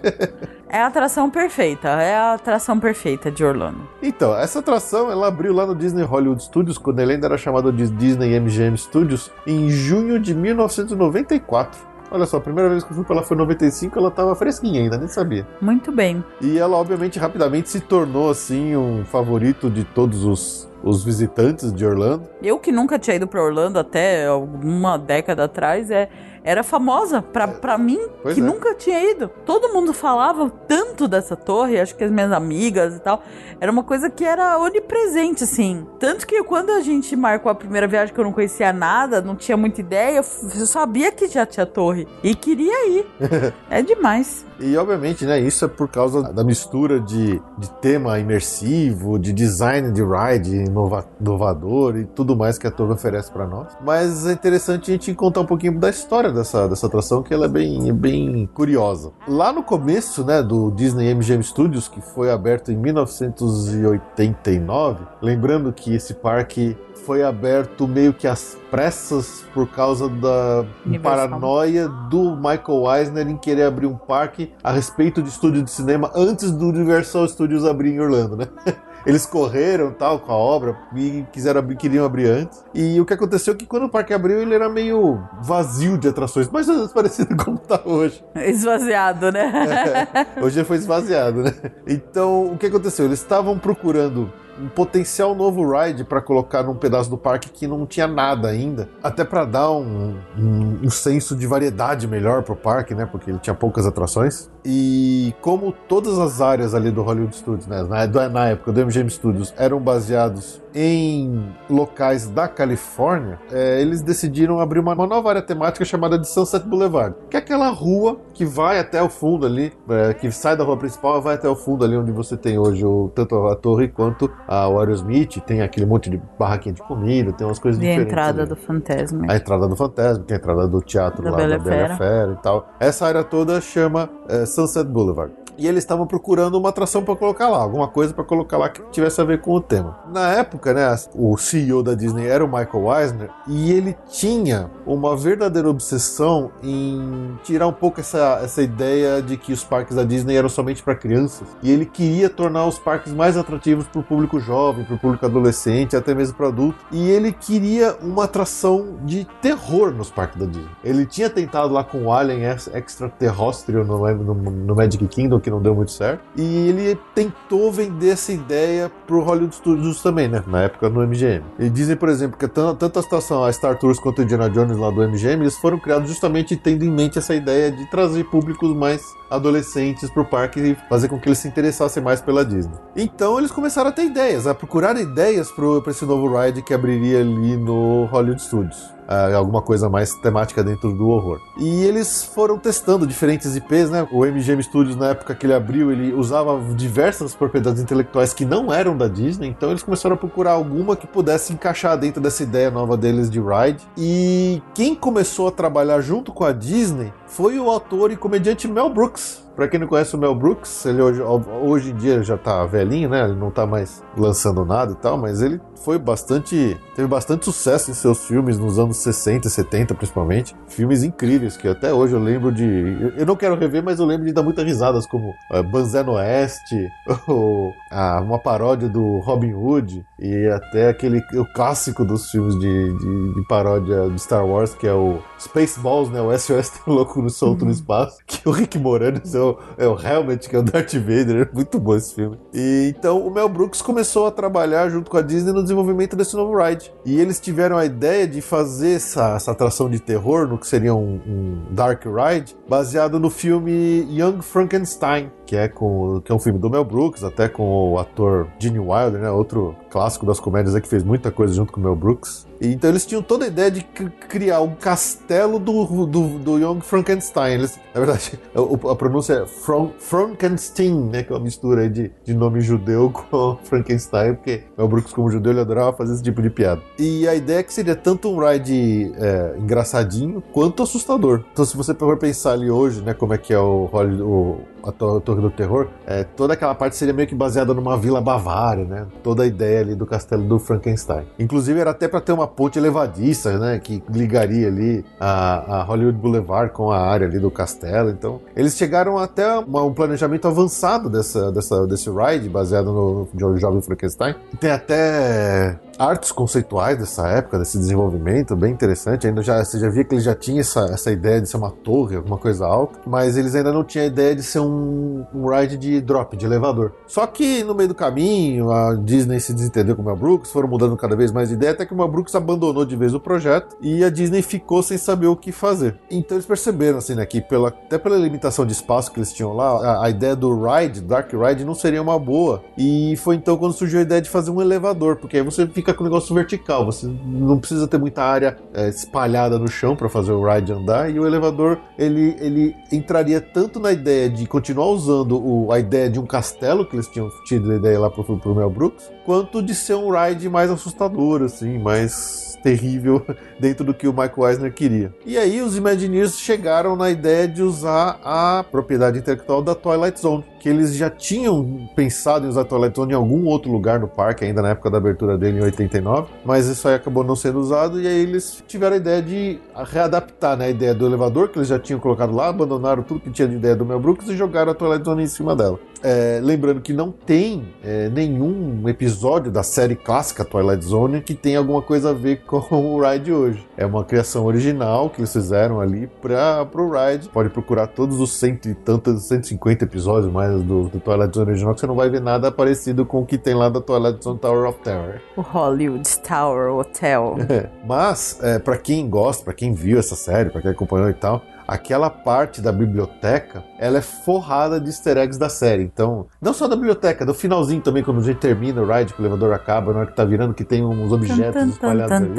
É a atração perfeita, é a atração perfeita de Orlando. Então, essa atração ela abriu lá no Disney Hollywood Studios, quando ele ainda era chamado de Disney MGM Studios, em junho de 1994. Olha só, a primeira vez que eu fui pra ela foi em 95, ela tava fresquinha ainda, nem sabia. Muito bem. E ela, obviamente, rapidamente se tornou, assim, um favorito de todos os, os visitantes de Orlando. Eu que nunca tinha ido para Orlando até uma década atrás, é era famosa pra, pra mim, pois que é. nunca tinha ido. Todo mundo falava tanto dessa torre, acho que as minhas amigas e tal. Era uma coisa que era onipresente, assim. Tanto que quando a gente marcou a primeira viagem que eu não conhecia nada, não tinha muita ideia, eu sabia que já tinha torre. E queria ir. é demais. E obviamente, né, isso é por causa da mistura de, de tema imersivo, de design de ride inova, inovador e tudo mais que a torre oferece para nós. Mas é interessante a gente contar um pouquinho da história história dessa, dessa atração que ela é bem, bem curiosa. Lá no começo, né, do Disney MGM Studios, que foi aberto em 1989, lembrando que esse parque foi aberto meio que às pressas por causa da Universal. paranoia do Michael Eisner em querer abrir um parque a respeito de estúdio de cinema antes do Universal Studios abrir em Orlando, né? Eles correram tal com a obra e quiseram abrir, queriam abrir antes. E o que aconteceu é que quando o parque abriu, ele era meio vazio de atrações, mais ou menos parecido como tá hoje. Esvaziado, né? Hoje ele foi esvaziado, né? Então, o que aconteceu? Eles estavam procurando um potencial novo ride para colocar num pedaço do parque que não tinha nada ainda, até para dar um, um, um senso de variedade melhor pro parque, né? Porque ele tinha poucas atrações. E como todas as áreas ali do Hollywood Studios, né, na, na época do MGM Studios, eram baseados em locais da Califórnia, é, eles decidiram abrir uma, uma nova área temática chamada de Sunset Boulevard, que é aquela rua que vai até o fundo ali, é, que sai da rua principal e vai até o fundo ali onde você tem hoje o, tanto a torre quanto a Aerosmith, tem aquele monte de barraquinha de comida, tem umas coisas E a diferentes. entrada ali. do fantasma. A entrada do Fantasma, tem a entrada do teatro Da lá Bela da Bela Fera. Fera e tal. Essa área toda chama é, Sunset Boulevard. E eles estavam procurando uma atração para colocar lá, alguma coisa para colocar lá que tivesse a ver com o tema. Na época, né, o CEO da Disney era o Michael Eisner e ele tinha uma verdadeira obsessão em tirar um pouco essa, essa ideia de que os parques da Disney eram somente para crianças. E ele queria tornar os parques mais atrativos para o público jovem, para o público adolescente, até mesmo para adulto. E ele queria uma atração de terror nos parques da Disney. Ele tinha tentado lá com o Alien ex- Extraterrestrial no, no, no Magic Kingdom, que não deu muito certo. E ele tentou vender essa ideia pro Hollywood Studios também, né? Na época no MGM. E dizem, por exemplo, que tan- tanto a estação, a Star Tours quanto o Indiana Jones lá do MGM, eles foram criados justamente tendo em mente essa ideia de trazer públicos mais adolescentes pro parque e fazer com que eles se interessassem mais pela Disney. Então eles começaram a ter ideias, a procurar ideias pra esse novo ride que abriria ali no Hollywood Studios. Alguma coisa mais temática dentro do horror. E eles foram testando diferentes IPs, né? O MGM Studios, na época que ele abriu, ele usava diversas propriedades intelectuais que não eram da Disney, então eles começaram a procurar alguma que pudesse encaixar dentro dessa ideia nova deles de ride. E quem começou a trabalhar junto com a Disney foi o autor e comediante Mel Brooks. Pra quem não conhece o Mel Brooks, ele hoje, hoje em dia já tá velhinho, né? Ele não tá mais lançando nada e tal, mas ele foi bastante. teve bastante sucesso em seus filmes nos anos 60 e 70, principalmente. Filmes incríveis que até hoje eu lembro de. eu- não quero rever, mas eu lembro de dar muitas risadas, como uh, Banzé no Oeste, ou ah, uma paródia do Robin Hood, e até aquele o clássico dos filmes de, de, de paródia de Star Wars, que é o Spaceballs, né? O SOS tem um louco no solto no espaço, que o Rick Moranis é o, é o Helmet, que é o Darth Vader. É muito bom esse filme. E então o Mel Brooks começou a trabalhar junto com a Disney no desenvolvimento desse novo ride. E eles tiveram a ideia de fazer essa, essa atração de terror, no que seria um, um Dark Ride, baseado no filme Young Frankenstein, que é, com, que é um filme do Mel Brooks, até com o ator Gene Wilder, né? Outro clássico das comédias aí que fez muita coisa junto com o Mel Brooks. E, então eles tinham toda a ideia de cri- criar um castelo do, do, do Young Frankenstein. Eles, na verdade, o- a pronúncia é Fran, Frankenstein, né? Que é uma mistura de, de nome judeu com Frankenstein, porque Mel Brooks, como judeu, ele adorava fazer esse tipo de piada. E a ideia é que seria tanto um ride é, engraçadinho quanto assustador. Então, se você for pensar ali hoje, né, como é que é o, o a to- Torre do Terror, é, toda aquela parte seria meio que baseada numa vila bavária, né? Toda a ideia ali do castelo do Frankenstein. Inclusive era até para ter uma ponte elevadiça, né? Que ligaria ali a, a Hollywood Boulevard com a área ali do castelo. Então eles chegaram até uma- um planejamento avançado dessa, dessa, desse ride baseado no, no jovem Frankenstein. Tem até artes conceituais dessa época, desse desenvolvimento, bem interessante. Ainda já, você já via que ele já tinha essa, essa ideia de ser uma torre, alguma coisa alta, mas eles ainda não tinham a ideia de ser um, um ride de drop, de elevador. Só que no meio do caminho, a Disney se desentendeu com o Mel Brooks, foram mudando cada vez mais de ideia, até que o Mel Brooks abandonou de vez o projeto e a Disney ficou sem saber o que fazer. Então eles perceberam, assim, né, que pela, até pela limitação de espaço que eles tinham lá, a, a ideia do ride, Dark Ride, não seria uma boa. E foi então quando surgiu a ideia de fazer um elevador, porque aí você fica com o negócio vertical, você não precisa ter muita área é, espalhada no chão para fazer o ride andar, e o elevador ele, ele entraria tanto na ideia de continuar usando o- a ideia de um castelo, que eles tinham tido a ideia lá pro, pro Mel Brooks, quanto de ser um ride mais assustador, assim, mais terrível dentro do que o Michael Eisner queria. E aí os Imagineers chegaram na ideia de usar a propriedade intelectual da Twilight Zone, que eles já tinham pensado em usar a Twilight Zone em algum outro lugar no parque, ainda na época da abertura dele em 89, mas isso aí acabou não sendo usado e aí eles tiveram a ideia de readaptar né, a ideia do elevador que eles já tinham colocado lá, abandonaram tudo que tinha de ideia do Mel Brooks e jogaram a Twilight Zone em cima dela. É, lembrando que não tem é, nenhum episódio da série clássica Twilight Zone que tem alguma coisa a ver com o ride hoje. É uma criação original que eles fizeram ali para o ride. Pode procurar todos os cento e tantos, 150 episódios mais do, do Twilight Zone original que você não vai ver nada parecido com o que tem lá da Twilight Zone Tower of Terror. O Hollywood Tower Hotel. Mas, é, para quem gosta, para quem viu essa série, para quem acompanhou e tal, aquela parte da biblioteca, ela é forrada de easter eggs da série. Então, não só da biblioteca, do finalzinho também, quando a gente termina o ride, que o elevador acaba, na hora que tá virando, que tem uns objetos espalhados ali.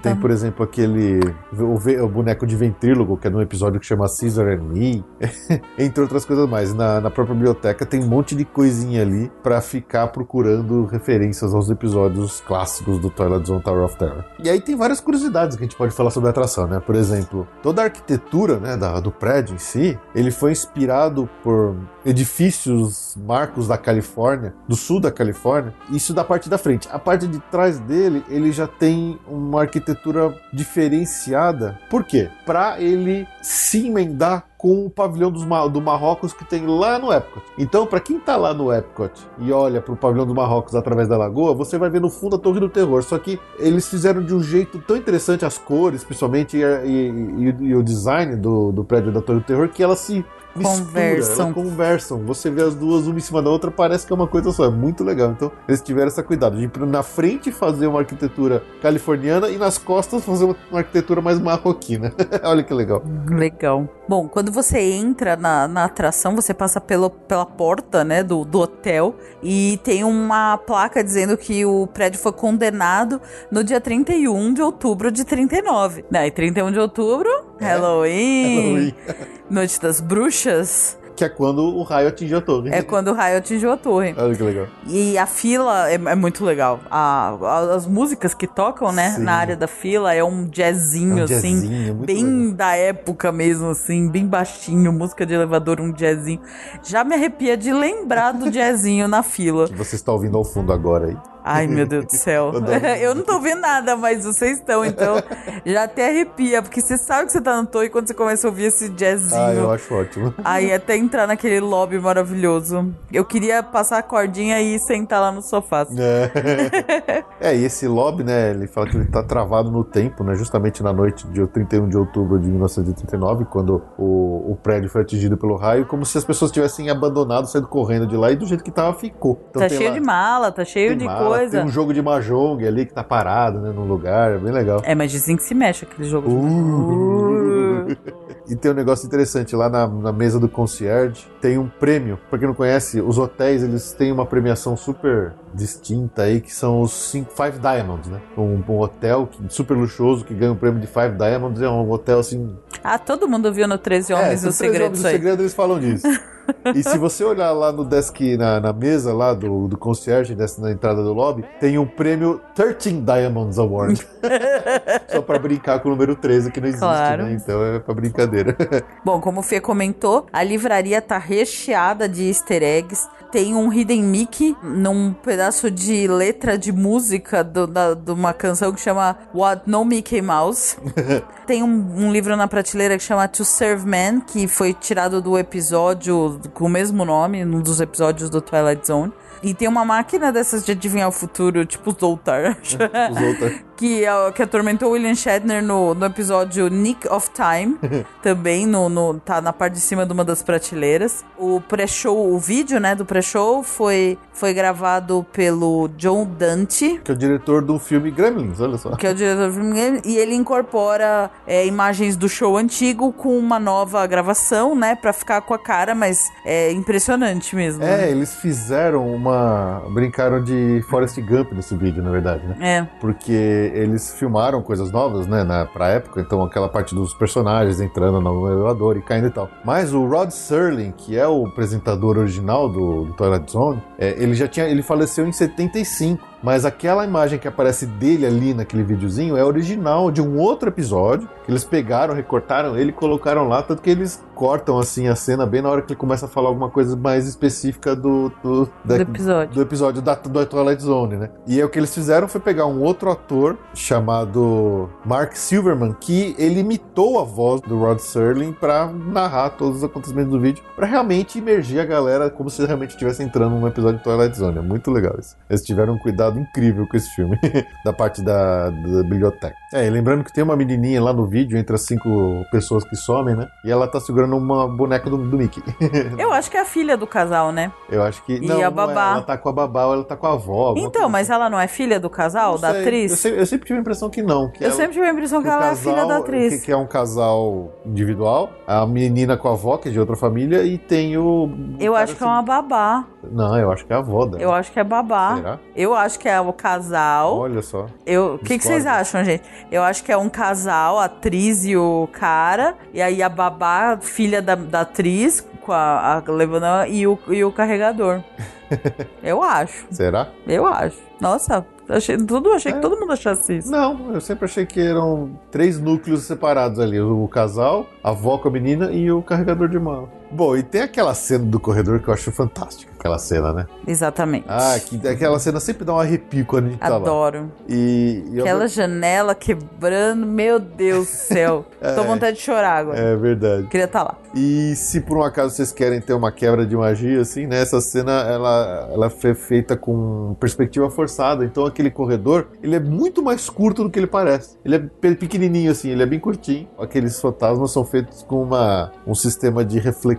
Tem, por exemplo, aquele. O, o, boneco de ventrílogo, que é num episódio que chama Caesar and Me, entre outras coisas mais. Na, na própria biblioteca tem um monte de coisinha ali para ficar procurando referências aos episódios clássicos do Twilight Zone Tower of Terror. E aí tem várias curiosidades que a gente pode falar sobre a atração, né? Por exemplo, toda a arquitetura né, da, do prédio em si, ele foi inspirado por edifícios marcos da Califórnia, do sul da Califórnia, isso da parte da frente. A parte de trás dele, ele já tem uma arquitetura diferenciada. Por quê? Para ele se emendar com o pavilhão dos, do Marrocos que tem lá no Epcot. Então, para quem tá lá no Epcot e olha para o pavilhão dos Marrocos através da lagoa, você vai ver no fundo a Torre do Terror. Só que eles fizeram de um jeito tão interessante as cores, principalmente, e, e, e, e o design do, do prédio da Torre do Terror, que ela se conversam. conversam. Você vê as duas uma em cima da outra, parece que é uma coisa só. É muito legal. Então, eles tiveram essa cuidado de na frente fazer uma arquitetura californiana e nas costas fazer uma, arquitetura mais marroquina. Olha que legal. Legal. Bom, quando você entra na, na atração, você passa pelo, pela porta, né, do, do hotel e tem uma placa dizendo que o prédio foi condenado no dia 31 de outubro de 39. Né, e 31 de outubro. Halloween, Halloween. Noite das Bruxas que é quando o raio atingiu a torre. É quando o raio atingiu a torre. Olha que legal. E a fila é, é muito legal. A, a, as músicas que tocam, né, Sim. na área da fila é um jazzinho, é um assim, jazzinho, bem legal. da época mesmo, assim, bem baixinho, música de elevador, um jazzinho. Já me arrepia de lembrar do jazzinho na fila. Que você está ouvindo ao fundo agora aí. Ai, meu Deus do céu. eu não tô vendo nada, mas vocês estão, então já até arrepia, porque você sabe que você tá no toa e quando você começa a ouvir esse jazzinho. Ah, eu acho ótimo. Aí até entrar naquele lobby maravilhoso. Eu queria passar a cordinha e sentar lá no sofá. É. é, e esse lobby, né, ele fala que ele tá travado no tempo, né, justamente na noite de 31 de outubro de 1939, quando o, o prédio foi atingido pelo raio, como se as pessoas tivessem abandonado, saindo correndo de lá e do jeito que tava ficou. Então, tá cheio lá... de mala, tá cheio de mala, coisa. Tem um jogo de Mahjong ali que tá parado, né, num lugar, é bem legal. É, mas dizem que se mexe aquele jogo. Uh. e tem um negócio interessante lá na, na, mesa do concierge, tem um prêmio. Pra quem não conhece, os hotéis, eles têm uma premiação super distinta aí, que são os cinco, Five Diamonds, né? Um, um hotel que, super luxuoso que ganha o prêmio de Five Diamonds, é um hotel assim... Ah, todo mundo viu no 13 Homens é, o Segredo Homens, o Segredo eles falam disso. E se você olhar lá no desk, na, na mesa lá do, do concierge, dessa, na entrada do lobby, tem um prêmio 13 Diamonds Award. Só pra brincar com o número 13, que não existe, claro. né? Então é pra brincadeira. Bom, como o Fê comentou, a livraria tá recheada de easter eggs. Tem um Hidden Mickey num pedaço de letra de música do, da, de uma canção que chama What No Mickey Mouse. tem um, um livro na prateleira que chama To Serve Man, que foi tirado do episódio com o mesmo nome, num dos episódios do Twilight Zone. E tem uma máquina dessas de adivinhar o futuro, tipo Zoltar. Zoltar. Que, é que atormentou William Shatner no, no episódio Nick of Time. também no, no, tá na parte de cima de uma das prateleiras. O pré-show, o vídeo, né, do pré-show foi, foi gravado pelo John Dante. Que é o diretor do filme Gremlins, olha só. Que é o diretor do filme Gremlins. E ele incorpora é, imagens do show antigo com uma nova gravação, né, pra ficar com a cara, mas é impressionante mesmo. É, né? eles fizeram uma. brincaram de Forrest Gump nesse vídeo, na verdade, né? É. Porque eles filmaram coisas novas, né, na, pra época, então aquela parte dos personagens entrando no elevador e caindo e tal. Mas o Rod Serling, que é o apresentador original do, do Twilight Zone, é, ele já tinha. ele faleceu em 75 Mas aquela imagem que aparece dele ali naquele videozinho é original de um outro episódio, que eles pegaram, recortaram ele e colocaram lá, tanto que eles cortam assim a cena bem na hora que ele começa a falar alguma coisa mais específica do, do, da- Do episódio. do episódio da, do Twilight Zone, né? E aí o que eles fizeram foi pegar um outro ator chamado Mark Silverman, que ele imitou a voz do Rod Serling pra narrar todos os acontecimentos do vídeo, pra realmente imergir a galera como se realmente estivesse entrando num episódio de Twilight Zone. É muito legal isso. Eles tiveram um cuidado incrível com esse filme, da parte da, da biblioteca. É, e lembrando que tem uma menininha lá no vídeo, entre as cinco pessoas que somem, né? E ela tá segurando uma boneca do, do Mickey. Eu acho que é a filha do casal, né? Eu acho que. E não, a não é. babá? Ela tá com a babá ou ela tá com a avó. Então, mas ela não é filha do casal, Não da sei. atriz? Eu sempre, eu sempre tive a impressão que não. Que Eu ela- sempre tive a impressão que ela é casal, filha da atriz. Que, que é um casal individual, a menina com a avó, que é de outra família, e tem o. Eu acho que é uma assim- babá. Não, eu acho que é a avó dela. Eu acho que é babá. Será? Eu acho que é o casal. Olha só. Eu, o que, que vocês acham, gente? Eu acho que é um casal, a atriz e o cara, e aí a babá, filha da, da atriz, com a, a levando e o, e o carregador. eu acho, Será? eu acho. Nossa, achei, tudo, achei que É. todo mundo achasse isso. Não, eu sempre achei que eram três núcleos separados ali: o casal, a avó com a menina e o carregador de mão. Bom, e tem aquela cena do corredor que eu acho fantástica, aquela cena, né? Exatamente. Ah, que, aquela cena sempre dá um arrepio quando a gente tá lá. Adoro. E, e eu- Aquela janela quebrando, meu Deus do céu. Tô com vontade de chorar agora. É verdade. Queria estar lá. E se por um acaso vocês querem ter uma quebra de magia, assim, né? Essa cena, ela, ela foi feita com perspectiva forçada. Então aquele corredor, ele é muito mais curto do que ele parece. Ele é pe- pequenininho, assim, ele é bem curtinho. Aqueles fantasmas são feitos com uma, um sistema de reflexão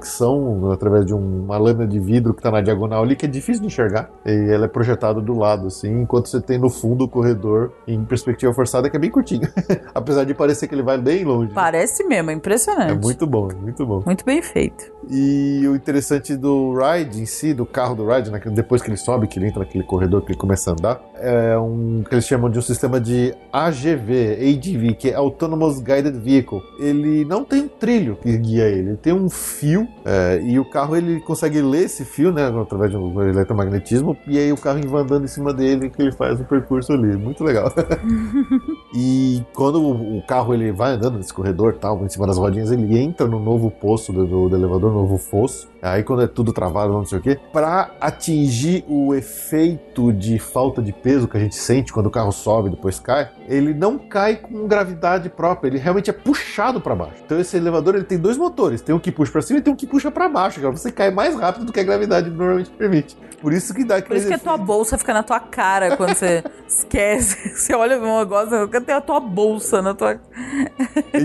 através de um- uma lâmina de vidro que tá na diagonal ali, que é difícil de enxergar. E ela é projetada do lado, assim, enquanto você tem no fundo o corredor em perspectiva forçada, que é bem curtinho. Apesar de parecer que ele vai bem longe. Parece mesmo, é impressionante. É muito bom, é muito bom. Muito bem feito. E o interessante do ride em si, do carro do ride, né, depois que ele sobe, que ele entra naquele corredor que ele começa a andar, é um que eles chamam de um sistema de AGV, AGV, que é Autonomous Guided Vehicle. Ele não tem um trilho que guia ele, ele tem um fio é, e o carro ele consegue ler esse fio, né, através de um eletromagnetismo, e aí o carro vai andando em cima dele que ele faz o percurso ali. Muito legal. E quando o, carro ele vai andando nesse corredor, tal, em cima das rodinhas, ele entra no novo poço do, do- do elevador, novo fosso. Aí quando é tudo travado, não sei o quê, para atingir o efeito de falta de peso que a gente sente quando o carro sobe e depois cai, ele não cai com gravidade própria, ele realmente é puxado para baixo. Então esse elevador ele tem dois motores, tem um que puxa para cima e tem um que puxa para baixo, cara. Você cai mais rápido do que a gravidade normalmente permite. Por isso que dá Por isso que a tua bolsa fica na tua cara quando você esquece. Você olha um negócio, tem a tua bolsa na tua.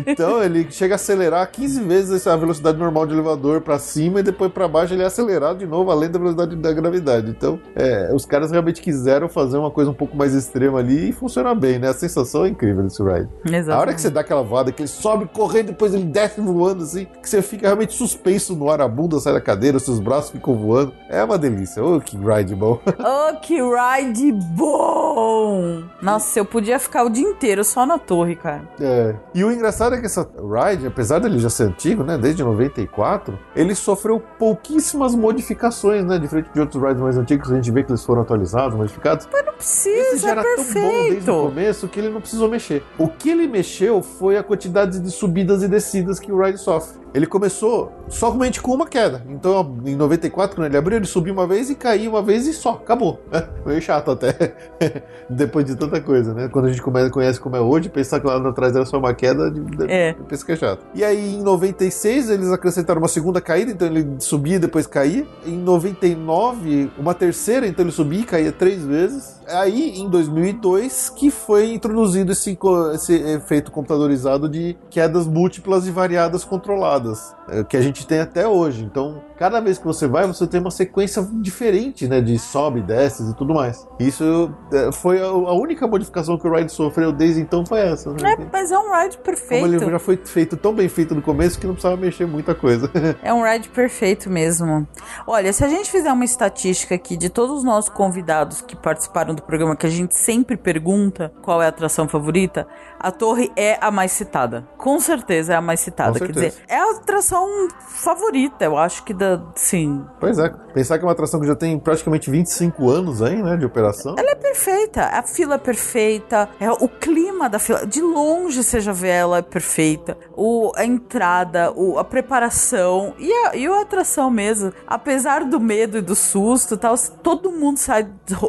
Então ele chega a acelerar 15 vezes a velocidade normal de elevador pra cima e depois pra baixo ele é acelerado de novo além da velocidade da gravidade. Então, é, os caras realmente quiseram fazer uma coisa um pouco mais extrema ali e funciona bem, né? A sensação é incrível desse ride. Exato. A hora que você dá aquela voada, que ele sobe correndo, depois ele desce voando assim, que você fica realmente suspenso no ar, a bunda sai da cadeira, seus braços ficam voando. É uma delícia. Ô, que ride bom. Oh, que ride bom! Nossa, eu podia ficar o dia inteiro só na torre, cara. É. E o engraçado é que essa ride, apesar dele já ser antigo, né, desde 94, ele sofreu pouquíssimas modificações, né, diferente de outros rides mais antigos, a gente vê que eles foram atualizados, modificados. Não Esse precisa, já é era tão bom desde o perfeito. começo que ele não precisou mexer. O que ele mexeu foi a quantidade de subidas e descidas que o ride sofre. Ele começou somente com uma queda. Então, em 94, quando ele abriu, ele subiu uma vez e caiu uma vez e só, acabou. Meio chato até. Depois de tanta coisa, né? Quando a gente conhece como é hoje, pensar que lá atrás era só uma queda, É. pensa que é chato. E aí, em 96, eles acrescentaram uma segunda caída, então ele subia e depois caía. Em 99, uma terceira, então ele subia e caía três vezes. Aí, em 2002, que foi introduzido esse, esse efeito computadorizado de quedas múltiplas e variadas controladas, que a gente tem até hoje. Então, cada vez que você vai, você tem uma sequência diferente, né, de sobe, desces e tudo mais. Isso é, foi a, única modificação que o Ride sofreu desde então foi essa. Né? É, mas é um ride Como perfeito. ele já foi feito tão bem feito no começo que não precisava mexer muita coisa. É um ride perfeito mesmo. Olha, se a gente fizer uma estatística aqui de todos os nossos convidados que participaram do programa, que a gente sempre pergunta qual é a atração favorita, a torre é a mais citada. Com certeza é a mais citada. Quer dizer, é a atração atração favorita, eu acho que da, sim. Pois é, pensar que é uma atração que já tem praticamente 25 anos aí, né, de operação. Ela é perfeita, a fila é perfeita, é o clima da fila, de longe você já vê ela é perfeita, o, a entrada, o, a preparação e a, e a atração mesmo, apesar do medo e do susto e tal, todo mundo sai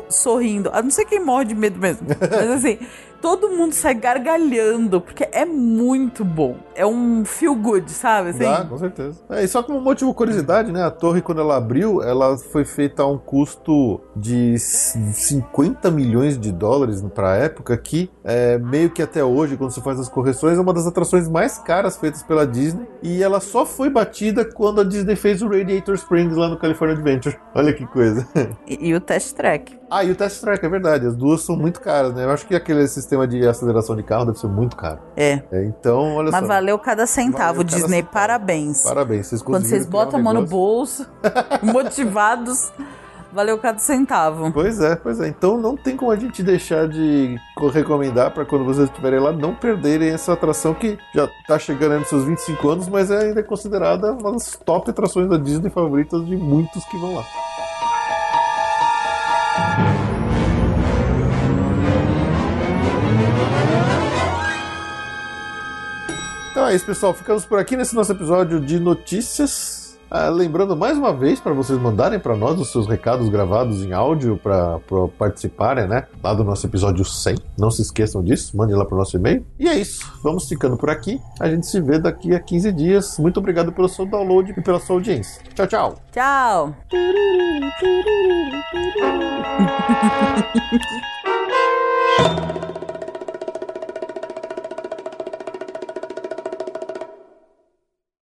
sorrindo, a não ser quem morre de medo mesmo, mas assim todo mundo sai gargalhando, porque é muito bom. É um feel good, sabe? Assim? Dá, com certeza. É, e só como motivo curiosidade, né? A torre, quando ela abriu, ela foi feita a um custo de 50 milhões de dólares para a época, que é, meio que até hoje, quando você faz as correções, é uma das atrações mais caras feitas pela Disney. E ela só foi batida quando a Disney fez o Radiator Springs lá no California Adventure. Olha que coisa. E, e o Test Track. Ah, e o Test Track, é verdade. As duas são muito caras, né? Eu acho que aquele sistema de aceleração de carro deve ser muito caro. É. é então, olha Mas só. valeu cada centavo, Valeu cada Disney. centavo. Parabéns. Parabéns, vocês Quando vocês botam a mão no bolso, motivados, valeu cada centavo. Pois é, pois é. Então não tem como a gente deixar de co- recomendar para quando vocês estiverem lá não perderem essa atração que já tá chegando nos seus 25 anos, mas é ainda considerada uma das top atrações da Disney favoritas de muitos que vão lá. Então é isso, pessoal. Ficamos por aqui nesse nosso episódio de notícias. Ah, lembrando mais uma vez para vocês mandarem para nós os seus recados gravados em áudio para participarem, né? Lá do nosso episódio 100. Não se esqueçam disso, mandem lá para o nosso e-mail. E é isso. Vamos ficando por aqui. A gente se vê daqui a 15 dias. Muito obrigado pelo seu download e pela sua audiência. Tchau, tchau. Tchau.